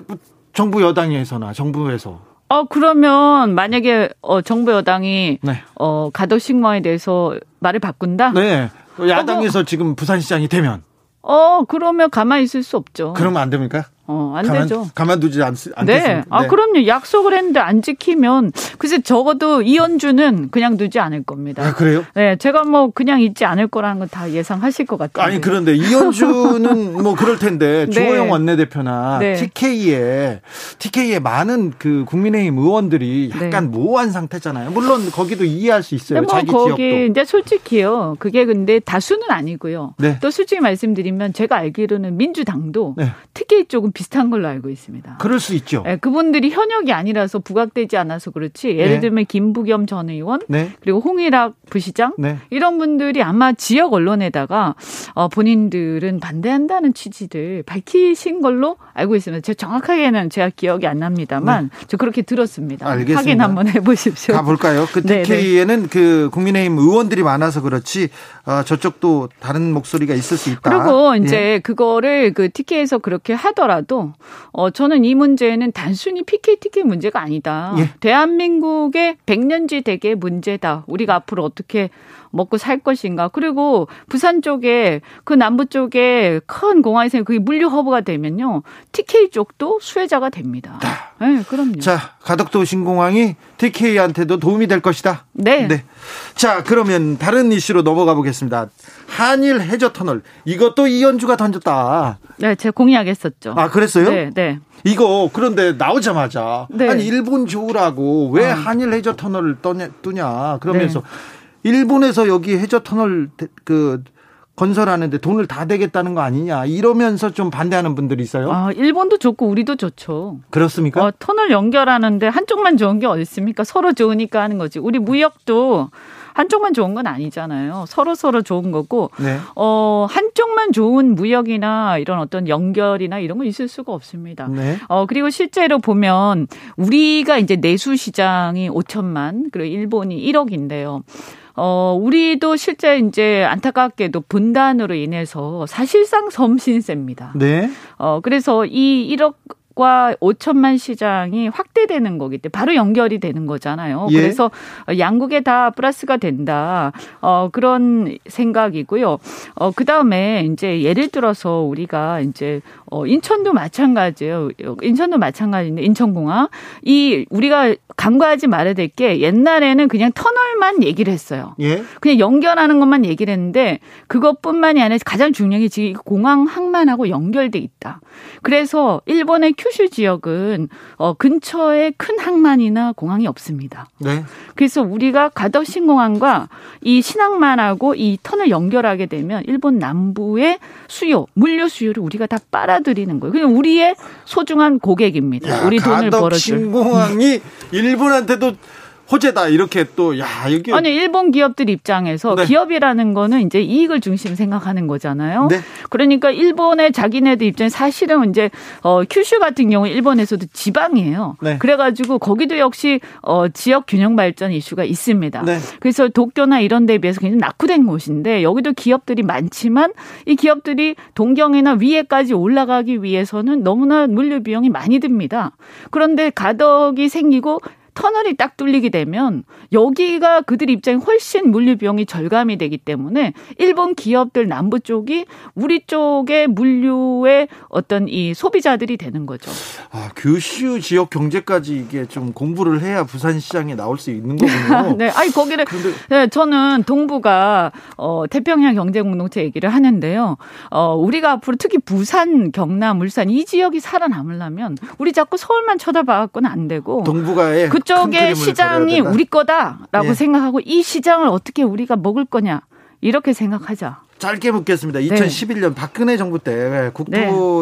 A: 정부 여당에서나 정부에서
D: 어 그러면 만약에 어 정부 여당이 네. 어 가덕 신공항에 대해서 말을 바꾼다?
A: 네. 야당에서 어, 뭐, 지금 부산시장이 되면
D: 어 그러면 가만히 있을 수 없죠.
A: 그러면 안 됩니까?
D: 어, 안 가만, 되죠.
A: 가만두지 않, 않겠습니까?
D: 네. 아, 네. 그럼요. 약속을 했는데 안 지키면, 글쎄 적어도 이현주는 그냥 두지 않을 겁니다.
A: 아, 그래요?
D: 네. 제가 뭐 그냥 있지 않을 거라는 건 다 예상하실 것 같아요.
A: 아니, 그런데 이현주는 뭐 그럴 텐데, 네. 주호영 원내대표나 네. TK에, TK에 많은 그 국민의힘 의원들이 네. 약간 네. 모호한 상태잖아요. 물론 거기도 이해할 수 있어요. 뭐 자기 거기 지역도.
D: 이제 솔직히요. 그게 근데 다수는 아니고요. 네. 또 솔직히 말씀드리면 제가 알기로는 민주당도 네. TK 쪽은 비슷한 걸로 알고 있습니다.
A: 그럴 수 있죠.
D: 네, 그분들이 현역이 아니라서 부각되지 않아서 그렇지. 예를 네. 들면 김부겸 전 의원 네. 그리고 홍일학 부시장 네. 이런 분들이 아마 지역 언론에다가 어, 본인들은 반대한다는 취지를 밝히신 걸로 알고 있습니다. 제가 정확하게는 제가 기억이 안 납니다만 네. 저 그렇게 들었습니다.
A: 알겠습니다.
D: 확인 한번 해보십시오.
A: 가볼까요? 그 TK에는 그 국민의힘 의원들이 많아서 그렇지 어, 저쪽도 다른 목소리가 있을 수 있다.
D: 그리고 이제 예. 그거를 그 TK에서 그렇게 하더라도 어 저는 이 문제는 단순히 PK TK 문제가 아니다. 예. 대한민국의 백년지 대계 문제다. 우리가 앞으로 어떻게 먹고 살 것인가. 그리고 부산 쪽에 그 남부 쪽에 큰 공항이 생겨 그게 물류 허브가 되면요. TK 쪽도 수혜자가 됩니다. 네, 그럼요.
A: 자, 가덕도 신공항이 TK한테도 도움이 될 것이다.
D: 네. 네.
A: 자, 그러면 다른 이슈로 넘어가 보겠습니다. 한일 해저 터널 이것도 이현주가 던졌다.
D: 네, 제가 공약했었죠.
A: 아, 그랬어요?
D: 네, 네.
A: 이거 그런데 나오자마자 네. 아니 일본 좋으라고 왜 어. 한일 해저 터널을 떠냐, 뜨냐 그러면서 네. 일본에서 여기 해저 터널 그 건설하는데 돈을 다 대겠다는 거 아니냐 이러면서 좀 반대하는 분들이 있어요.
D: 아, 일본도 좋고 우리도 좋죠.
A: 그렇습니까?
D: 어, 터널 연결하는데 한쪽만 좋은 게 어디 있습니까? 서로 좋으니까 하는 거지. 우리 무역도 한쪽만 좋은 건 아니잖아요. 서로 서로 좋은 거고 네. 어 한쪽만 좋은 무역이나 이런 어떤 연결이나 이런 거 있을 수가 없습니다. 네. 어 그리고 실제로 보면 우리가 이제 내수 시장이 5천만 그리고 일본이 1억인데요. 어, 우리도 실제 이제 안타깝게도 분단으로 인해서 사실상 섬신세입니다.
A: 네.
D: 어, 그래서 이 1억 과 5천만 시장이 확대되는 거기 때문에 바로 연결이 되는 거잖아요. 예. 그래서 양국에 다 플러스가 된다. 어, 그런 생각이고요. 어, 그 다음에 이제 예를 들어서 우리가 이제 어, 인천도 마찬가지예요. 인천도 마찬가지인데 인천공항 이 우리가 간과하지 말아야 될 게 옛날에는 그냥 터널만 얘기를 했어요.
A: 예?
D: 그냥 연결하는 것만 얘기를 했는데 그것뿐만이 아니라 가장 중요한 게 지금 공항 항만하고 연결돼 있다. 그래서 일본의 큐슈 지역은 어 근처에 큰 항만이나 공항이 없습니다.
A: 네.
D: 그래서 우리가 가덕 신 공항과 이 신항만하고 이 터널 연결하게 되면 일본 남부의 수요, 물류 수요를 우리가 다 빨아 들이는 거예요. 그냥 우리의 소중한 고객입니다. 야, 우리 돈을 벌어줄.
A: 신공항이 일본한테도 호재다 이렇게 또야 여기
D: 아니 일본 기업들 입장에서 네. 기업이라는 거는 이제 이익을 중심 생각하는 거잖아요.
A: 네.
D: 그러니까 일본의 자기네들 입장에 사실은 이제 어 큐슈 같은 경우 일본에서도 지방이에요. 네. 그래가지고 거기도 역시 어 지역 균형 발전 이슈가 있습니다.
A: 네.
D: 그래서 도쿄나 이런 데에 비해서 굉장히 낙후된 곳인데 여기도 기업들이 많지만 이 기업들이 동경이나 위에까지 올라가기 위해서는 너무나 물류 비용이 많이 듭니다. 그런데 가덕이 생기고 터널이 딱 뚫리게 되면 여기가 그들 입장에 훨씬 물류 비용이 절감이 되기 때문에 일본 기업들 남부 쪽이 우리 쪽의 물류의 어떤 이 소비자들이 되는 거죠.
A: 아, 규슈 지역 경제까지 이게 좀 공부를 해야 부산 시장에 나올 수 있는 거군요.
D: 네. 아니 거기를 그런데... 네, 저는 동부가 어 태평양 경제 공동체 얘기를 하는데요. 어 우리가 앞으로 특히 부산, 경남, 울산 이 지역이 살아남으려면 우리 자꾸 서울만 쳐다봐 갖고는 안 되고
A: 동부가의
D: 그 그쪽의 시장이 우리 거다라고 예. 생각하고 이 시장을 어떻게 우리가 먹을 거냐 이렇게 생각하자.
A: 짧게 묻겠습니다. 2011년 네. 박근혜 정부 때 국토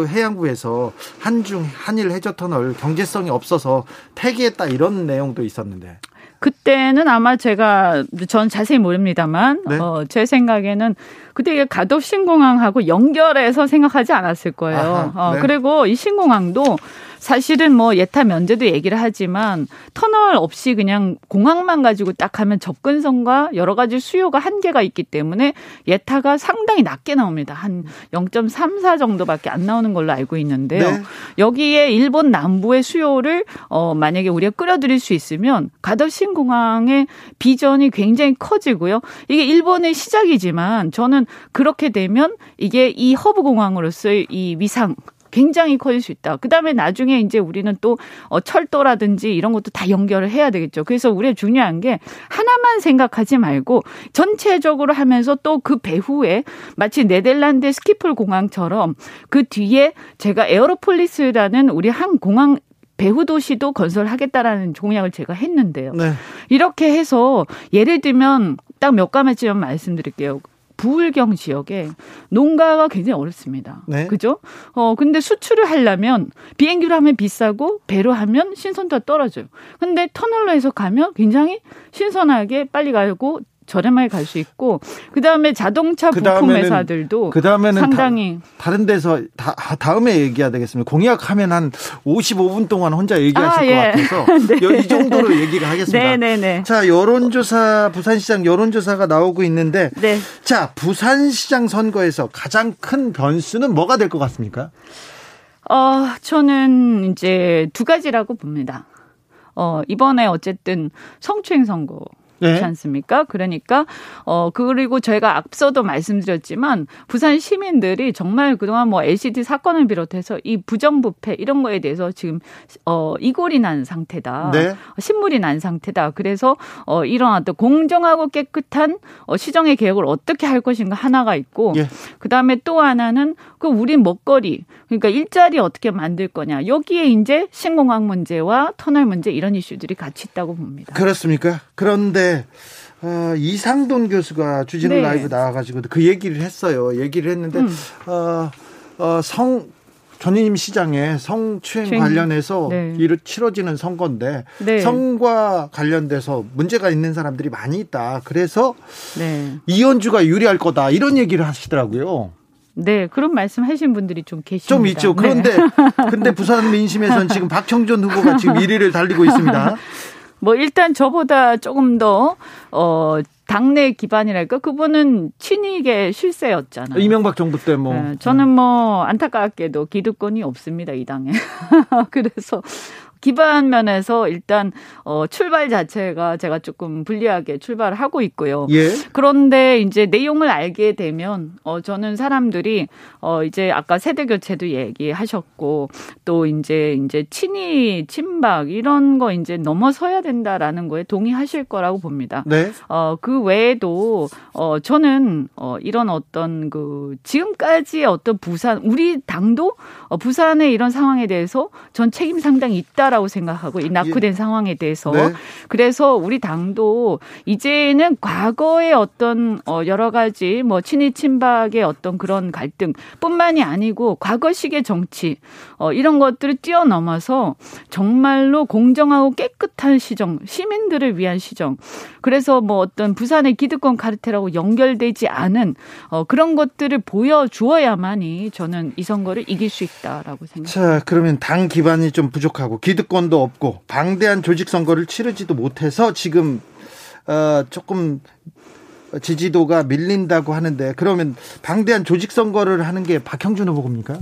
A: 네. 해양부에서 한중 한일 해저 터널 경제성이 없어서 폐기했다 이런 내용도 있었는데.
D: 그때는 아마 제가 전 자세히 모릅니다만 네? 어, 제 생각에는 그때 가덕 신공항하고 연결해서 생각하지 않았을 거예요. 아하, 어, 네. 그리고 이 신공항도 사실은 뭐 예타 면제도 얘기를 하지만 터널 없이 그냥 공항만 가지고 딱 하면 접근성과 여러 가지 수요가 한계가 있기 때문에 예타가 상당히 낮게 나옵니다. 한 0.34 정도밖에 안 나오는 걸로 알고 있는데요. 네. 여기에 일본 남부의 수요를 어 만약에 우리가 끌어들일 수 있으면 가덕신 공항의 비전이 굉장히 커지고요. 이게 일본의 시작이지만 저는 그렇게 되면 이게 이 허브 공항으로서의 이 위상 굉장히 커질 수 있다. 그 다음에 나중에 이제 우리는 또 어, 철도라든지 이런 것도 다 연결을 해야 되겠죠. 그래서 우리가 중요한 게 하나만 생각하지 말고 전체적으로 하면서 또 그 배후에 마치 네덜란드 스키폴 공항처럼 그 뒤에 제가 aeropolis라는 우리 한 공항 배후 도시도 건설하겠다라는 공약을 제가 했는데요. 네. 이렇게 해서 예를 들면 딱 몇 가지만 말씀드릴게요. 부울경 지역에 농가가 굉장히 어렵습니다. 네. 그죠? 어, 근데 수출을 하려면 비행기로 하면 비싸고 배로 하면 신선도가 떨어져요. 근데 터널로 해서 가면 굉장히 신선하게 빨리 가고 저렴하게 갈 수 있고 그다음에 자동차 그 부품 회사들도 그다음에는 상당히
A: 다, 른 데서 다, 다음에 얘기해야 되겠습니다. 공약하면 한 55분 동안 혼자 얘기하실 아, 예. 것 같아서 네. 이 정도로 얘기를 하겠습니다. 네네네. 네, 네. 자 여론조사 부산시장 여론조사가 나오고 있는데 네. 자 부산시장 선거에서 가장 큰 변수는 뭐가 될 것 같습니까?
D: 어 저는 이제 두 가지라고 봅니다. 어 이번에 어쨌든 성추행 선거 네. 그렇지 않습니까? 그러니까 어 그리고 저희가 앞서도 말씀드렸지만 부산 시민들이 정말 그동안 뭐 LCD 사건을 비롯해서 이 부정부패 이런 거에 대해서 지금 어 이골이 난 상태다. 네. 신물이 난 상태다. 그래서 어 이런 어떤 공정하고 깨끗한 어 시정의 개혁을 어떻게 할 것인가 하나가 있고 예. 그다음에 또 하나는 그 우리 먹거리 그러니까 일자리 어떻게 만들 거냐. 여기에 이제 신공항 문제와 터널 문제 이런 이슈들이 같이 있다고 봅니다.
A: 그렇습니까? 그런데 어, 이상돈 교수가 주진우 네. 라이브 나와가지고 그 얘기를 했어요. 얘기를 했는데 음. 어, 어, 성 전임 시장에 성추행 주행. 관련해서 네. 이를 치러지는 선거인데 네. 성과 관련돼서 문제가 있는 사람들이 많이 있다. 그래서 네. 이현주가 유리할 거다 이런 얘기를 하시더라고요.
D: 네, 그런 말씀 하신 분들이 좀 계십니다.
A: 좀 있죠. 그런데 네. 근데 부산 민심에서는 지금 박형준 후보가 지금 1위를 달리고 있습니다.
D: 뭐 일단 저보다 조금 더 어. 당내 기반이랄까 그분은 친이계 실세였잖아요.
A: 이명박 정부 때 뭐. 네,
D: 저는 뭐 안타깝게도 기득권이 없습니다 이 당에. 그래서 기반 면에서 일단 어 출발 자체가 제가 조금 불리하게 출발을 하고 있고요. 예. 그런데 이제 내용을 알게 되면 어 저는 사람들이 어 이제 아까 세대 교체도 얘기하셨고 또 이제 이제 친이 친박 이런 거 이제 넘어서야 된다라는 거에 동의하실 거라고 봅니다. 네. 어그 외에도 어 저는 어 이런 어떤 그 지금까지의 어떤 부산 우리 당도 어 부산의 이런 상황에 대해서 전 책임 상당히 있다 있다라고 생각하고 이 낙후된 예. 상황에 대해서 네. 그래서 우리 당도 이제는 과거의 어떤 어 여러 가지 뭐 친일 친박의 어떤 그런 갈등뿐만이 아니고 과거식의 정치 어 이런 것들을 뛰어넘어서 정말로 공정하고 깨끗한 시정 시민들을 위한 시정 그래서 뭐 어떤 부산의 기득권 카르텔하고 연결되지 않은 어 그런 것들을 보여주어야만이 저는 이 선거를 이길 수 있다라고 생각합니다.
A: 자 그러면 당 기반이 좀 부족하고 기득 기득권도 없고 방대한 조직 선거를 치르지도 못해서 지금 어 조금 지지도가 밀린다고 하는데 그러면 방대한 조직 선거를 하는 게 박형준 후보입니까?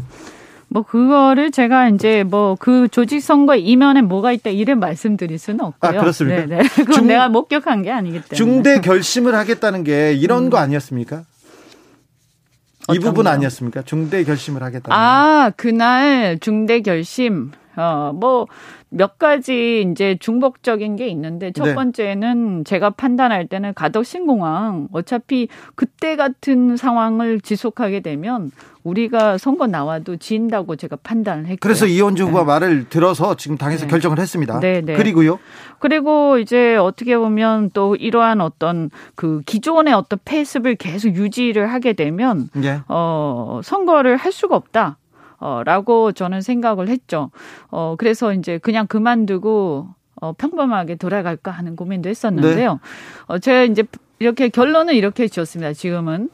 D: 뭐 그거를 제가 이제 뭐 그 조직 선거 이면에 뭐가 있다 이래 말씀드릴 수는 없고요.
A: 아 그렇습니까?
D: 네네. 그건 중, 내가 목격한 게 아니기 때문에.
A: 중대 결심을 하겠다는 게 이런 음. 거 아니었습니까? 이 부분 거? 아니었습니까? 중대 결심을 하겠다.
D: 아 그날 중대 결심. 어 뭐 몇 가지 이제 중복적인 게 있는데 첫 네. 번째는 제가 판단할 때는 가덕 신공항 어차피 그때 같은 상황을 지속하게 되면 우리가 선거 나와도 진다고 제가 판단을 했고
A: 그래서 이현주 후보가 네. 말을 들어서 지금 당에서 네. 결정을 했습니다. 네, 네. 그리고요.
D: 그리고 이제 어떻게 보면 또 이러한 어떤 그 기존의 어떤 패습을 계속 유지를 하게 되면 네. 어 선거를 할 수가 없다. 어, 라고 저는 생각을 했죠. 어, 그래서 이제 그냥 그만두고 어, 평범하게 돌아갈까 하는 고민도 했었는데요. 네. 어, 제가 이제 이렇게 결론은 이렇게 지었습니다. 지금은.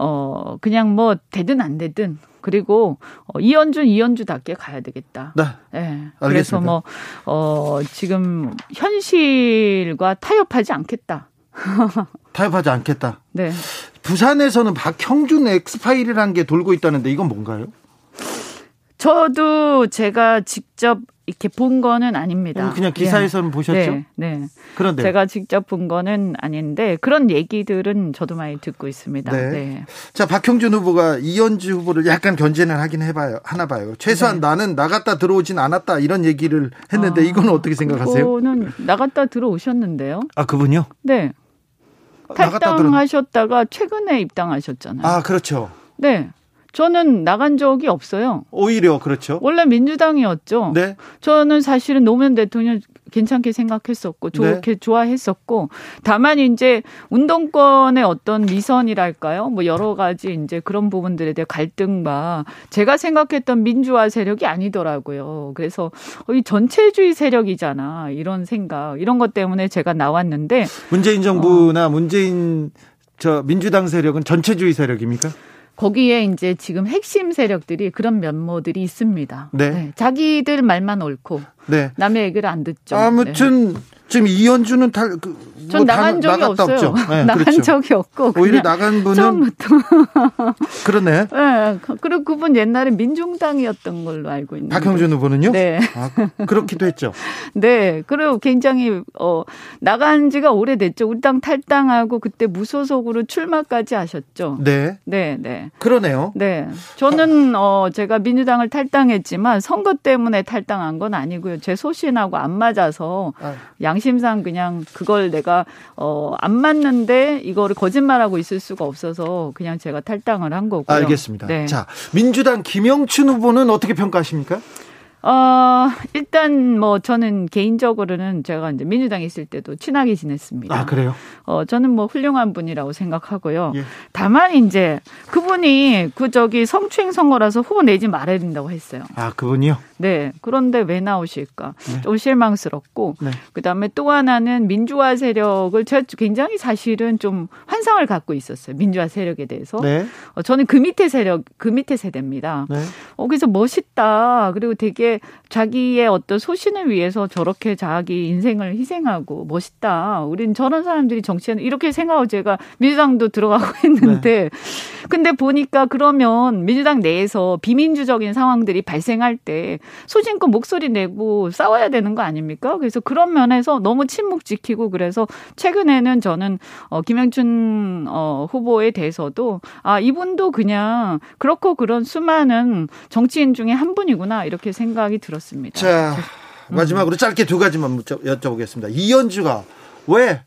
D: 어 그냥 뭐 되든 안 되든 그리고 어, 이현준 이현주답게 가야 되겠다. 네. 네. 그래서 뭐 어, 지금 현실과 타협하지 않겠다.
A: 타협하지 않겠다.
D: 네.
A: 부산에서는 박형준 엑스파일이라는 게 돌고 있다는데 이건 뭔가요?
D: 저도 제가 직접 이렇게 본 거는 아닙니다.
A: 어, 그냥 기사에서는 네. 보셨죠?
D: 네, 네. 그런데 제가 직접 본 거는 아닌데 그런 얘기들은 저도 많이 듣고 있습니다. 네. 네.
A: 자, 박형준 후보가 이현주 후보를 약간 견제는 하긴 해봐요. 하나 봐요. 최소한 네. 나는 나갔다 들어오진 않았다 이런 얘기를 했는데 아, 이거는 어떻게 생각하세요?
D: 그거는 나갔다 들어오셨는데요.
A: 아, 그분요?
D: 네. 탈당하셨다가 최근에 입당하셨잖아요.
A: 아, 그렇죠.
D: 네. 저는 나간 적이 없어요.
A: 오히려 그렇죠.
D: 원래 민주당이었죠. 네. 저는 사실은 노무현 대통령 괜찮게 생각했었고 좋게 네. 좋아했었고 다만 이제 운동권의 어떤 미선이랄까요? 뭐 여러 가지 이제 그런 부분들에 대해 갈등과 제가 생각했던 민주화 세력이 아니더라고요. 그래서 이 전체주의 세력이잖아. 이런 생각. 이런 것 때문에 제가 나왔는데
A: 문재인 정부나 어. 문재인 저 민주당 세력은 전체주의 세력입니까?
D: 거기에 이제 지금 핵심 세력들이 그런 면모들이 있습니다. 네. 네. 자기들 말만 옳고 네. 남의 얘기를 안 듣죠.
A: 아무튼 네. 지금 이현주는 달, 그,
D: 전뭐 나간 적이 없어요. 네, 나간 그렇죠. 적이 없고
A: 오히려 나간 분은 처음부터 그러네.
D: 네, 그리고 그분 옛날에 민중당이었던 걸로 알고 있는데
A: 박형준 후보는요? 네, 아, 그렇기도 했죠.
D: 네, 그리고 굉장히 어 나간 지가 오래됐죠. 우리 당 탈당하고 그때 무소속으로 출마까지 하셨죠.
A: 네,
D: 네, 네.
A: 그러네요.
D: 네, 저는 어 제가 민주당을 탈당했지만 선거 때문에 탈당한 건 아니고요. 제 소신하고 안 맞아서 아. 양 양심상 그냥 그걸 내가 어, 안 맞는데 이거를 거짓말하고 있을 수가 없어서 그냥 제가 탈당을 한 거고요.
A: 알겠습니다. 네. 자, 민주당 김영춘 후보는 어떻게 평가하십니까?
D: 어, 일단 뭐 저는 개인적으로는 제가 이제 민주당에 있을 때도 친하게 지냈습니다.
A: 아, 그래요?
D: 어, 저는 뭐 훌륭한 분이라고 생각하고요. 예. 다만 이제 그분이 그 저기 성추행 선거라서 후보 내지 말아야 된다고 했어요.
A: 아, 그분이요?
D: 네. 그런데 왜 나오실까? 네. 좀 실망스럽고 네. 그다음에 또 하나는 민주화 세력을 제가 굉장히 사실은 좀 환상을 갖고 있었어요. 민주화 세력에 대해서. 네. 어, 저는 그 밑에 세력, 그 밑에 세대입니다. 네. 어, 그래서 멋있다. 그리고 되게 자기의 어떤 소신을 위해서 저렇게 자기 인생을 희생하고 멋있다. 우린 저런 사람들이 정치하는 이렇게 생각하고 제가 민주당도 들어가고 했는데 네. 근데 보니까 그러면 민주당 내에서 비민주적인 상황들이 발생할 때 소신껏 목소리 내고 싸워야 되는 거 아닙니까? 그래서 그런 면에서 너무 침묵 지키고 그래서 최근에는 저는 어 김영춘 어 후보에 대해서도 아 이분도 그냥 그렇고 그런 수많은 정치인 중에 한 분이구나 이렇게 생각 이 들었습니다.
A: 자 마지막으로 짧게 두 가지만 여쭤보겠습니다. 이현주가 왜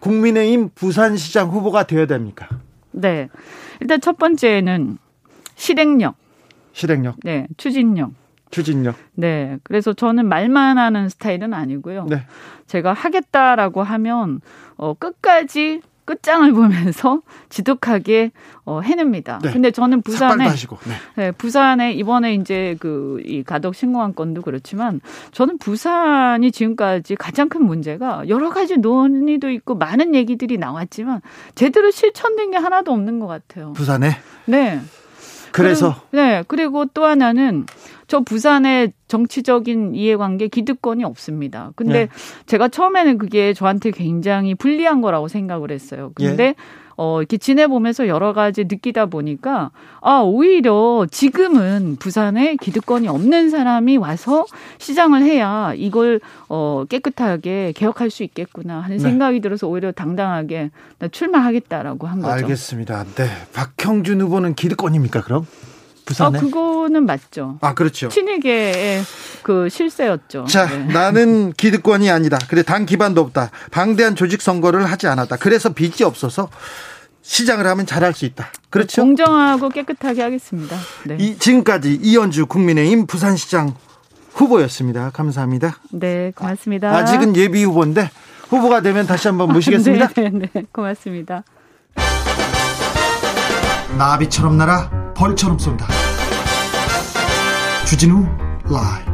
A: 국민의힘 부산시장 후보가 되어야 됩니까?
D: 네. 일단 첫 번째는 실행력.
A: 실행력.
D: 네. 추진력.
A: 추진력.
D: 네. 그래서 저는 말만 하는 스타일은 아니고요. 네. 제가 하겠다라고 하면 어 끝까지 끝장을 보면서 지독하게 어, 해냅니다. 네. 근데 저는 부산에 네. 네. 부산에 이번에 이제 그 이 가덕 신공항 건도 그렇지만 저는 부산이 지금까지 가장 큰 문제가 여러 가지 논의도 있고 많은 얘기들이 나왔지만 제대로 실천된 게 하나도 없는 것 같아요.
A: 부산에?
D: 네.
A: 그래서
D: 그리고, 네 그리고 또 하나는 저 부산의 정치적인 이해관계 기득권이 없습니다. 근데 네. 제가 처음에는 그게 저한테 굉장히 불리한 거라고 생각을 했어요. 근데 예. 어, 이렇게 지내보면서 여러 가지 느끼다 보니까, 아, 오히려 지금은 부산에 기득권이 없는 사람이 와서 시장을 해야 이걸, 어, 깨끗하게 개혁할 수 있겠구나 하는 네. 생각이 들어서 오히려 당당하게 출마하겠다라고 한 거죠.
A: 알겠습니다. 네. 박형준 후보는 기득권입니까, 그럼? 부산에?
D: 아, 그거는 맞죠.
A: 아, 그렇죠.
D: 친이계의 그 실세였죠.
A: 자, 네. 나는 기득권이 아니다. 그래, 당 기반도 없다. 방대한 조직 선거를 하지 않았다. 그래서 빚이 없어서 시장을 하면 잘할 수 있다. 그렇죠?
D: 공정하고 깨끗하게 하겠습니다.
A: 네. 이, 지금까지 이현주 국민의힘 부산시장 후보였습니다. 감사합니다.
D: 네, 고맙습니다.
A: 아직은 예비 후보인데 후보가 되면 다시 한번 모시겠습니다.
D: 네, 네, 네, 고맙습니다.
A: 나비처럼 날아 벌처럼 쏜다. 주진우 라이브.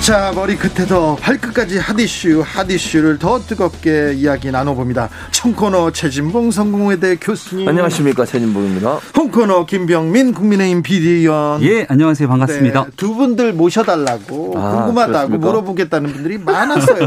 A: 자 머리 끝에서 발끝까지 핫이슈 핫이슈를 더 뜨겁게 이야기 나눠봅니다. 청코너 최진봉 성공회대 교수님.
E: 안녕하십니까 최진봉입니다.
A: 홍코너 김병민 국민의힘 비대위원.
F: 예 안녕하세요. 반갑습니다.
A: 네, 두 분들 모셔달라고 아, 궁금하다고 그렇습니까? 물어보겠다는 분들이 많았어요.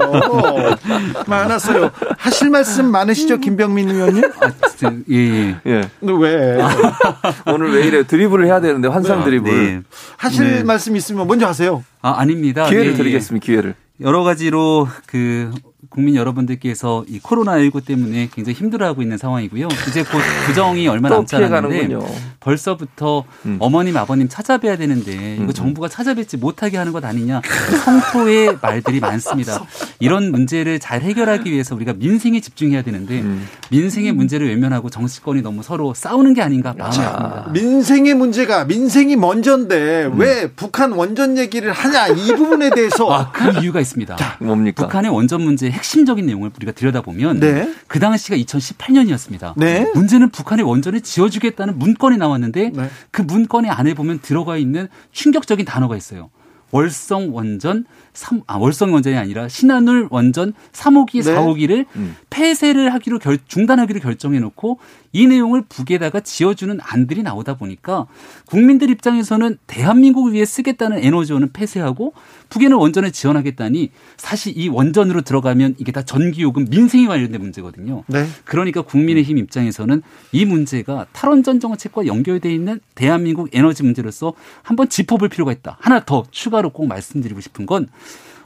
A: 많았어요. 하실 말씀 많으시죠 김병민 의원님?
F: 아, 진짜, 예, 예.
A: 예. 왜?
E: 오늘 왜 이래 드리블을 해야 되는데 환상 네. 드리블. 네.
A: 하실 네. 말씀 있으면 먼저 하세요
F: 아, 아닙니다.
E: 기회를 예, 드리겠습니다. 기회를.
F: 여러 가지로 그 국민 여러분들께서 이 코로나19 때문에 굉장히 힘들어하고 있는 상황이고요. 이제 곧 부정이 얼마 남지 않았는데 벌써부터 음. 어머님 아버님 찾아뵈야 되는데 이거 음. 정부가 찾아뵙지 못하게 하는 것 아니냐 성토의 말들이 많습니다. 이런 문제를 잘 해결하기 위해서 우리가 민생에 집중해야 되는데 음. 민생의 문제를 외면하고 정치권이 너무 서로 싸우는 게 아닌가 마음이 아픕니다.
A: 민생의 문제가 민생이 먼저인데 음. 왜 북한 원전 얘기를 하냐 이 부분에 대해서
F: 아, 그 이유가 있습니다. 자, 뭡니까? 북한의 원전 문제 핵심적인 내용을 우리가 들여다보면 네. 그 당시가 2018년이었습니다. 네. 문제는 북한의 원전을 지어주겠다는 문건이 나왔는데 네. 그 문건의 안에 보면 들어가 있는 충격적인 단어가 있어요. 월성 원전 3, 아, 월성 원전이 아니라 신한울 원전 3호기, 네. 4호기를 음. 폐쇄를 하기로 결, 중단하기로 결정해 놓고 이 내용을 북에다가 지어주는 안들이 나오다 보니까 국민들 입장에서는 대한민국을 위해 쓰겠다는 에너지원은 폐쇄하고 북에는 원전을 지원하겠다니 사실 이 원전으로 들어가면 이게 다 전기요금 민생에 관련된 문제거든요. 네. 그러니까 국민의힘 입장에서는 이 문제가 탈원전 정책과 연결돼 있는 대한민국 에너지 문제로서 한번 짚어볼 필요가 있다. 하나 더 추가로 꼭 말씀드리고 싶은 건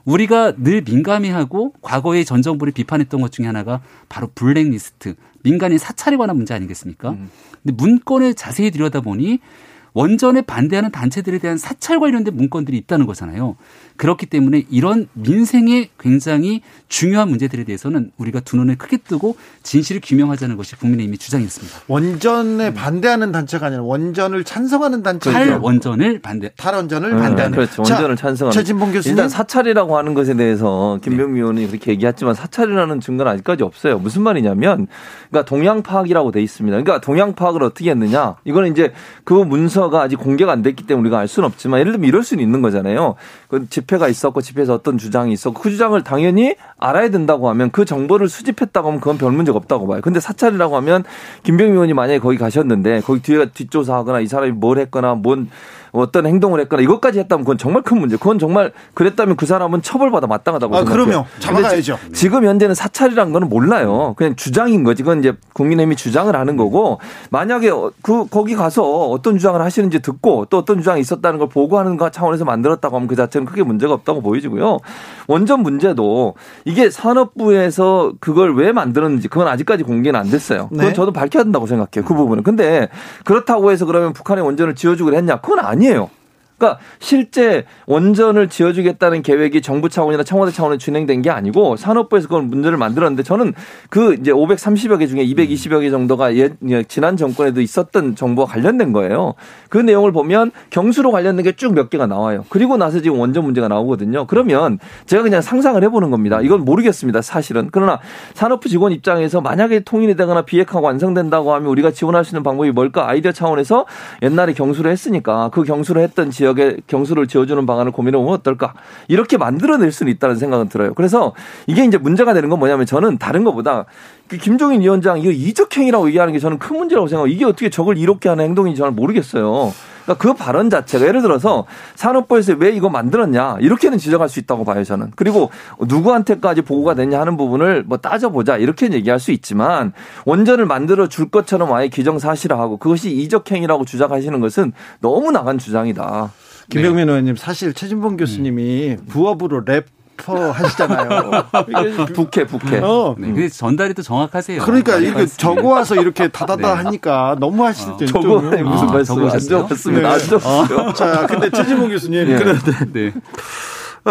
F: 우리가 늘 민감해하고 과거에 전 정부를 비판했던 것 중에 하나가 바로 블랙리스트, 민간인 사찰에 관한 문제 아니겠습니까? 음. 근데 문건을 자세히 들여다보니 원전에 반대하는 단체들에 대한 사찰 관련된 문건들이 있다는 거잖아요. 그렇기 때문에 이런 민생에 굉장히 중요한 문제들에 대해서는 우리가 두 눈을 크게 뜨고 진실을 규명하자는 것이 국민의힘의 주장이었습니다.
A: 원전에 반대하는 단체가 아니라 원전을 찬성하는 단체.
F: 탈원전을 반대.
A: 탈원전을 네, 반대하는.
E: 그렇죠. 원전을 찬성하는.
A: 최진봉 교수님.
E: 일단 사찰이라고 하는 것에 대해서 김병미 네. 의원이 그렇게 얘기했지만 사찰이라는 증거는 아직까지 없어요. 무슨 말이냐면 그러니까 동양 파악이라고 돼 있습니다. 그러니까 동양 파악을 어떻게 했느냐? 이거는 이제 그 문서가 아직 공개가 안 됐기 때문에 우리가 알 수는 없지만 예를 들면 이럴 수는 있는 거잖아요. 그 집 회가 있었고 집회에서 어떤 주장이 있었고 그 주장을 당연히 알아야 된다고 하면 그 정보를 수집했다고 하면 그건 별 문제가 없다고 봐요. 근데 사찰이라고 하면 김병미 의원이 만약에 거기 가셨는데 거기 뒤에 뒷조사하거나 이 사람이 뭘 했거나 뭔 어떤 행동을 했거나 이것까지 했다면 그건 정말 큰 문제. 그건 정말 그랬다면 그 사람은 처벌받아 마땅하다고 아, 생각해요.
A: 그럼요. 잡아가야죠.
E: 지 금 현재는 사찰이라는 거는 몰라요. 그냥 주장인 거지. 그건 이제 국민의힘이 주장을 하는 거고 만약에 그 거기 가서 어떤 주장을 하시는지 듣고 또 어떤 주장이 있었다는 걸 보고하는 것 차원에서 만들었다고 하면 그 자체는 크게 문제가 없다고 보이지고요. 원전 문제도 이게 산업부에서 그걸 왜 만들었는지 그건 아직까지 공개는 안 됐어요. 그건 네. 저도 밝혀야 된다고 생각해요. 그 부분은. 근데 그렇다고 해서 그러면 북한의 원전을 지어주기로 했냐? 그건 아니에요. 아니에요. 그러니까 실제 원전을 지어주겠다는 계획이 정부 차원이나 청와대 차원에 진행된 게 아니고 산업부에서 그걸 문제를 만들었는데 저는 그 이제 530여 개 중에 220여 개 정도가 예, 지난 정권에도 있었던 정보와 관련된 거예요. 그 내용을 보면 경수로 관련된 게 쭉 몇 개가 나와요. 그리고 나서 지금 원전 문제가 나오거든요. 그러면 제가 그냥 상상을 해보는 겁니다. 이건 모르겠습니다. 사실은. 그러나 산업부 직원 입장에서 만약에 통일이 되거나 비핵화가 완성된다고 하면 우리가 지원할 수 있는 방법이 뭘까? 아이디어 차원에서 옛날에 경수를 했으니까 그 경수를 했던 지역 지역에 경수를 지어주는 방안을 고민해 보면 어떨까 이렇게 만들어낼 수는 있다는 생각은 들어요. 그래서 이게 이제 문제가 되는 건 뭐냐면 저는 다른 것보다 그 김종인 위원장 이거 이적행위라고 얘기하는 게 저는 큰 문제라고 생각하고 이게 어떻게 적을 이렇게 하는 행동인지 저는 모르겠어요. 그러니까 그 발언 자체가 예를 들어서 산업부에서 왜 이거 만들었냐 이렇게는 지적할 수 있다고 봐요 저는. 그리고 누구한테까지 보고가 됐냐 하는 부분을 뭐 따져보자 이렇게 얘기할 수 있지만 원전을 만들어 줄 것처럼 아예 기정사실화하고 그것이 이적행위라고 주장하시는 것은 너무 나간 주장이다.
A: 김병민 네. 의원님 사실 최진봉 교수님이 부업으로 랩 하시잖아요.
E: 부캐, 부캐.
F: 어. 네, 그 전달이 또 정확하세요.
A: 그러니까 이거 적어 와서 이렇게 다다다 네. 하니까 너무 하실 때
E: 적어 무슨 아, 말씀 안 적었습니다. 네. 안 적었어요.
A: 자, 근데 최진봉 교수님 네. 그런데 네.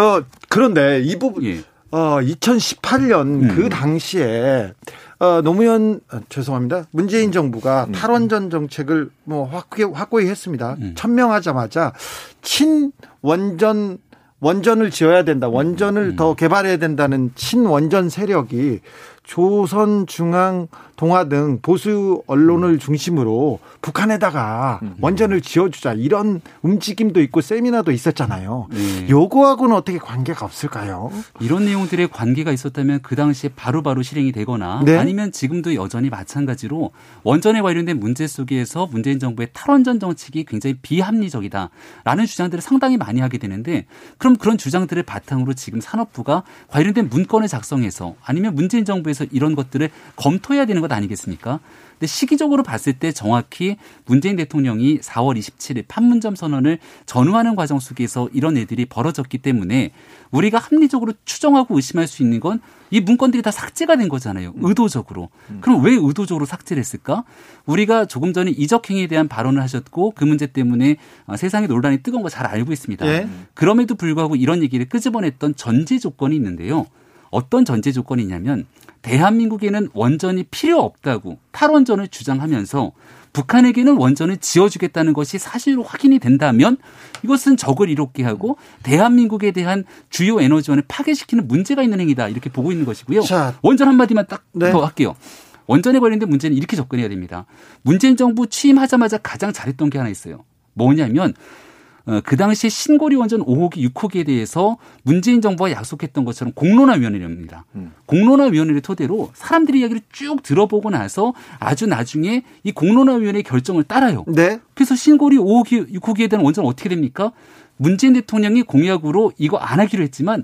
A: 어 그런데 이 부분 예. 어 2018년 음. 그 당시에 어, 노무현 아, 죄송합니다. 문재인 정부가 음. 탈원전 정책을 뭐 확고히, 확고히 했습니다. 음. 천명하자마자 친원전 원전을 지어야 된다. 원전을 음. 더 개발해야 된다는 친원전 세력이 조선중앙 동아 등 보수 언론을 중심으로 북한에다가 원전을 지어주자 이런 움직임도 있고 세미나도 있었잖아요. 네. 요거하고는 어떻게 관계가 없을까요?
F: 이런 내용들의 관계가 있었다면 그 당시에 바로바로 바로 실행이 되거나 네? 아니면 지금도 여전히 마찬가지로 원전에 관련된 문제 속에서 문재인 정부의 탈원전 정책이 굉장히 비합리적이다라는 주장들을 상당히 많이 하게 되는데 그럼 그런 주장들을 바탕으로 지금 산업부가 관련된 문건을 작성해서 아니면 문재인 정부에서 이런 것들을 검토해야 되는 것 아니겠습니까? 근데 시기적으로 봤을 때 정확히 문재인 대통령이 4월 27일 판문점 선언을 전후하는 과정 속에서 이런 일들이 벌어졌기 때문에 우리가 합리적으로 추정하고 의심할 수 있는 건 이 문건들이 다 삭제가 된 거잖아요. 의도적으로. 그럼 왜 의도적으로 삭제를 했을까? 우리가 조금 전에 이적행위에 대한 발언을 하셨고 그 문제 때문에 세상의 논란이 뜨거운 거 잘 알고 있습니다. 예? 그럼에도 불구하고 이런 얘기를 끄집어냈던 전제 조건이 있는데요. 어떤 전제 조건이냐면 대한민국에는 원전이 필요 없다고 탈원전을 주장하면서 북한에게는 원전을 지어주겠다는 것이 사실로 확인이 된다면 이것은 적을 이롭게 하고 대한민국에 대한 주요 에너지원을 파괴시키는 문제가 있는 행위다 이렇게 보고 있는 것이고요. 자, 원전 한마디만 딱더 네. 할게요. 원전에 관련된 문제는 이렇게 접근해야 됩니다. 문재인 정부 취임하자마자 가장 잘했던 게 하나 있어요. 뭐냐면 어, 그 당시 신고리 원전 5호기, 6호기에 대해서 문재인 정부가 약속했던 것처럼 공론화위원회입니다. 음. 공론화위원회를 토대로 사람들이 이야기를 쭉 들어보고 나서 아주 나중에 이 공론화위원회 결정을 따라요. 네. 그래서 신고리 5호기, 6호기에 대한 원전은 어떻게 됩니까? 문재인 대통령이 공약으로 이거 안 하기로 했지만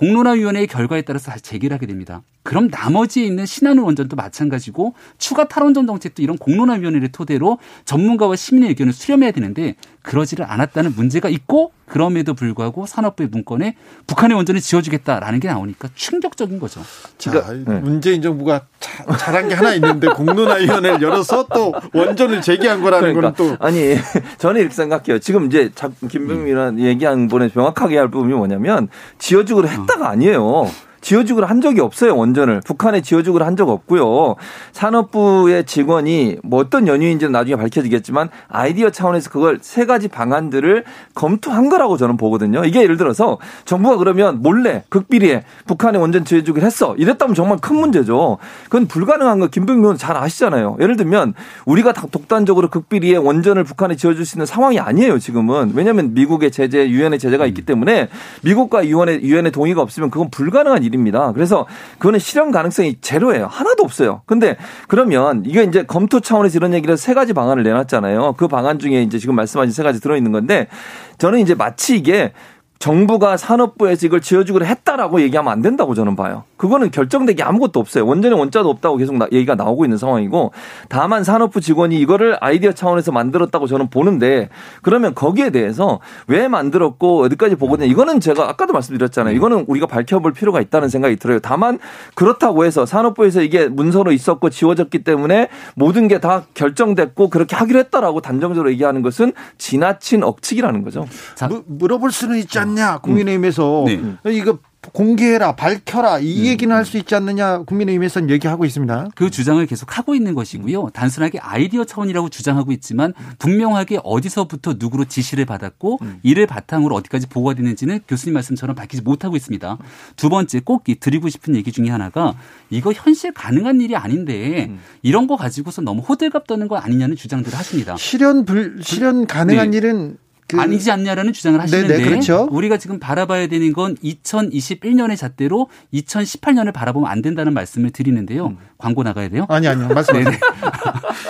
F: 공론화위원회의 결과에 따라서 다시 재개를 하게 됩니다. 그럼 나머지에 있는 신한울 원전도 마찬가지고 추가 탈원전 정책도 이런 공론화위원회를 토대로 전문가와 시민의 의견을 수렴해야 되는데 그러지를 않았다는 문제가 있고 그럼에도 불구하고 산업부의 문건에 북한의 원전을 지어주겠다라는 게 나오니까 충격적인 거죠.
A: 자, 그러니까, 네. 문재인 정부가 자, 잘한 게 하나 있는데 공론화위원회를 열어서 또 원전을 제기한 거라는 그러니까, 거는
E: 또 아니 저는 이렇게 생각해요. 지금 이제 김병민이랑 음. 얘기한 분에 정확하게 할 부분이 뭐냐면 지어주기로 했다가 아니에요. 지어주기로 한 적이 없어요 원전을. 북한에 지어주기로 한적 없고요. 산업부의 직원이 뭐 어떤 연유인지는 나중에 밝혀지겠지만 아이디어 차원에서 그걸 세 가지 방안들을 검토한 거라고 저는 보거든요. 이게 예를 들어서 정부가 그러면 몰래 극비리에 북한에 원전 지어주기로 했어. 이랬다면 정말 큰 문제죠. 그건 불가능한 거 김병민 의원 잘 아시잖아요. 예를 들면 우리가 독단적으로 극비리에 원전을 북한에 지어줄 수 있는 상황이 아니에요 지금은. 왜냐하면 미국의 제재 유엔의 제재가 있기 때문에 미국과 유엔의 유엔의 동의가 없으면 그건 불가능한 일입니다. 그래서 그거는 실현 가능성이 제로예요. 하나도 없어요. 근데 그러면 이게 이제 검토 차원에서 이런 얘기를 세 가지 방안을 내놨잖아요. 그 방안 중에 이제 지금 말씀하신 세 가지 들어있는 건데 저는 이제 마치 이게 정부가 산업부에서 이걸 지어주기로 했다라고 얘기하면 안 된다고 저는 봐요. 그거는 결정되기 아무것도 없어요. 원전에 원자도 없다고 계속 나, 얘기가 나오고 있는 상황이고 다만 산업부 직원이 이거를 아이디어 차원에서 만들었다고 저는 보는데 그러면 거기에 대해서 왜 만들었고 어디까지 보거든요. 이거는 제가 아까도 말씀드렸잖아요. 이거는 우리가 밝혀볼 필요가 있다는 생각이 들어요. 다만 그렇다고 해서 산업부에서 이게 문서로 있었고 지워졌기 때문에 모든 게 다 결정됐고 그렇게 하기로 했다라고 단정적으로 얘기하는 것은 지나친 억측이라는 거죠.
A: 자, 물어볼 수는 있지 않 않냐 국민의힘에서 음. 네. 이거 공개해라, 밝혀라 이 음. 얘기는 할 수 있지 않느냐 국민의힘에서는 얘기하고 있습니다.
F: 그 주장을 계속 하고 있는 것이고요. 단순하게 아이디어 차원이라고 주장하고 있지만 분명하게 어디서부터 누구로 지시를 받았고 음. 이를 바탕으로 어디까지 보고가 되는지는 교수님 말씀처럼 밝히지 못하고 있습니다. 두 번째 꼭 드리고 싶은 얘기 중에 하나가 이거 현실 가능한 일이 아닌데 음. 이런 거 가지고서 너무 호들갑 떠는 거 아니냐는 주장들을 하십니다.
A: 실현 불 실현 가능한 네. 일은
F: 그 아니지 않냐라는 주장을 하시는데 네네, 그렇죠. 우리가 지금 바라봐야 되는 건 2021년의 잣대로 2018년을 바라보면 안 된다는 말씀을 드리는데요. 음. 광고 나가야 돼요?
A: 아니 아니요. 말씀하세요.
F: 네.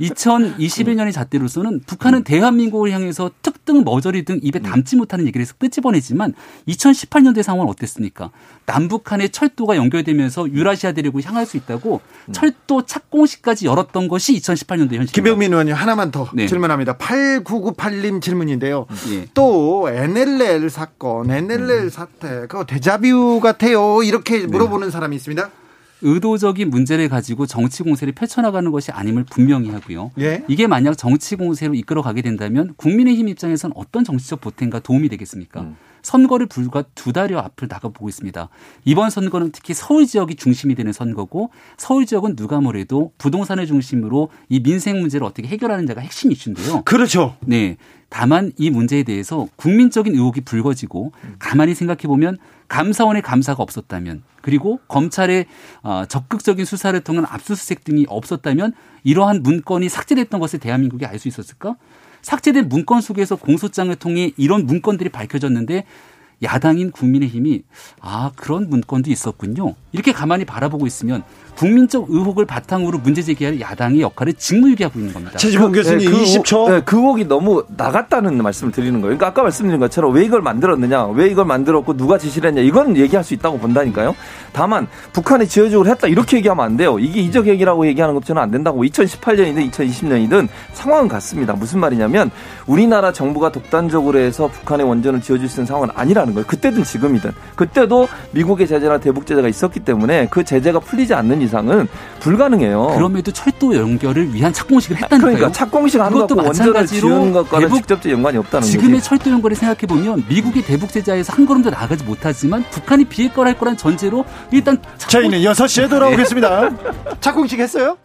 F: 2021년의 잣대로서는 북한은 음. 대한민국을 향해서 특등 머저리 등 입에 음. 담지 못하는 얘기를 해서 끄집어내지만 2018년도의 상황은 어땠습니까? 남북한의 철도가 연결되면서 유라시아 대륙을 향할 수 있다고 음. 철도 착공식까지 열었던 것이 2018년도 현실입니다.
A: 김병민 의원님 하나만 더 네. 질문합니다. 8998님 질문인데요. 네. 또 NLL 사건, NLL 사태, 그거 대자뷰 같아요. 이렇게 네. 물어보는 네. 사람이 있습니다.
F: 의도적인 문제를 가지고 정치 공세를 펼쳐나가는 것이 아님을 분명히 하고요. 예? 이게 만약 정치 공세로 이끌어가게 된다면 국민의힘 입장에서는 어떤 정치적 보탬과 도움이 되겠습니까? 음. 선거를 불과 두 달여 앞을 나가보고 있습니다. 이번 선거는 특히 서울 지역이 중심이 되는 선거고 서울 지역은 누가 뭐래도 부동산을 중심으로 이 민생 문제를 어떻게 해결하는 자가 핵심 이슈인데요.
A: 그렇죠.
F: 네. 다만 이 문제에 대해서 국민적인 의혹이 불거지고 가만히 생각해 보면 감사원의 감사가 없었다면 그리고 검찰의 어, 적극적인 수사를 통한 압수수색 등이 없었다면 이러한 문건이 삭제됐던 것을 대한민국이 알 수 있었을까? 삭제된 문건 속에서 공소장을 통해 이런 문건들이 밝혀졌는데 야당인 국민의힘이 아 그런 문건도 있었군요. 이렇게 가만히 바라보고 있으면 국민적 의혹을 바탕으로 문제 제기할 야당의 역할을 직무유기하고 있는 겁니다.
A: 최지봉 그, 교수님 네, 그, 20초. 네,
E: 그 의혹이 너무 나갔다는 말씀을 드리는 거예요. 그러니까 아까 말씀드린 것처럼 왜 이걸 만들었느냐, 왜 이걸 만들었고 누가 지시를 했냐 이건 얘기할 수 있다고 본다니까요. 다만 북한이 지어적으로 했다 이렇게 얘기하면 안 돼요. 이게 이적 얘기라고 얘기하는 것처럼 안 된다고 2018년이든 2020년이든 상황은 같습니다. 무슨 말이냐면 우리나라 정부가 독단적으로 해서 북한의 원전을 지어줄 수 있는 상황은 아니라 는 거예요. 그때든 지금이든 그때도 미국의 제재나 대북 제재가 있었기 때문에 그 제재가 풀리지 않는 이상은 불가능해요.
F: 그럼에도 철도 연결을 위한 착공식을 했다는
E: 거예요. 그러니까 착공식 하는 것도 마찬가지로 것과는 직접적 연관이 없다는
F: 지금의
E: 거지.
F: 철도 연결을 생각해 보면 미국의 대북 제재에서 한 걸음도 나가지 못하지만 북한이 비핵 거할 거란 전제로 일단
A: 저희는 6시에 돌아오겠습니다. 착공식 했어요?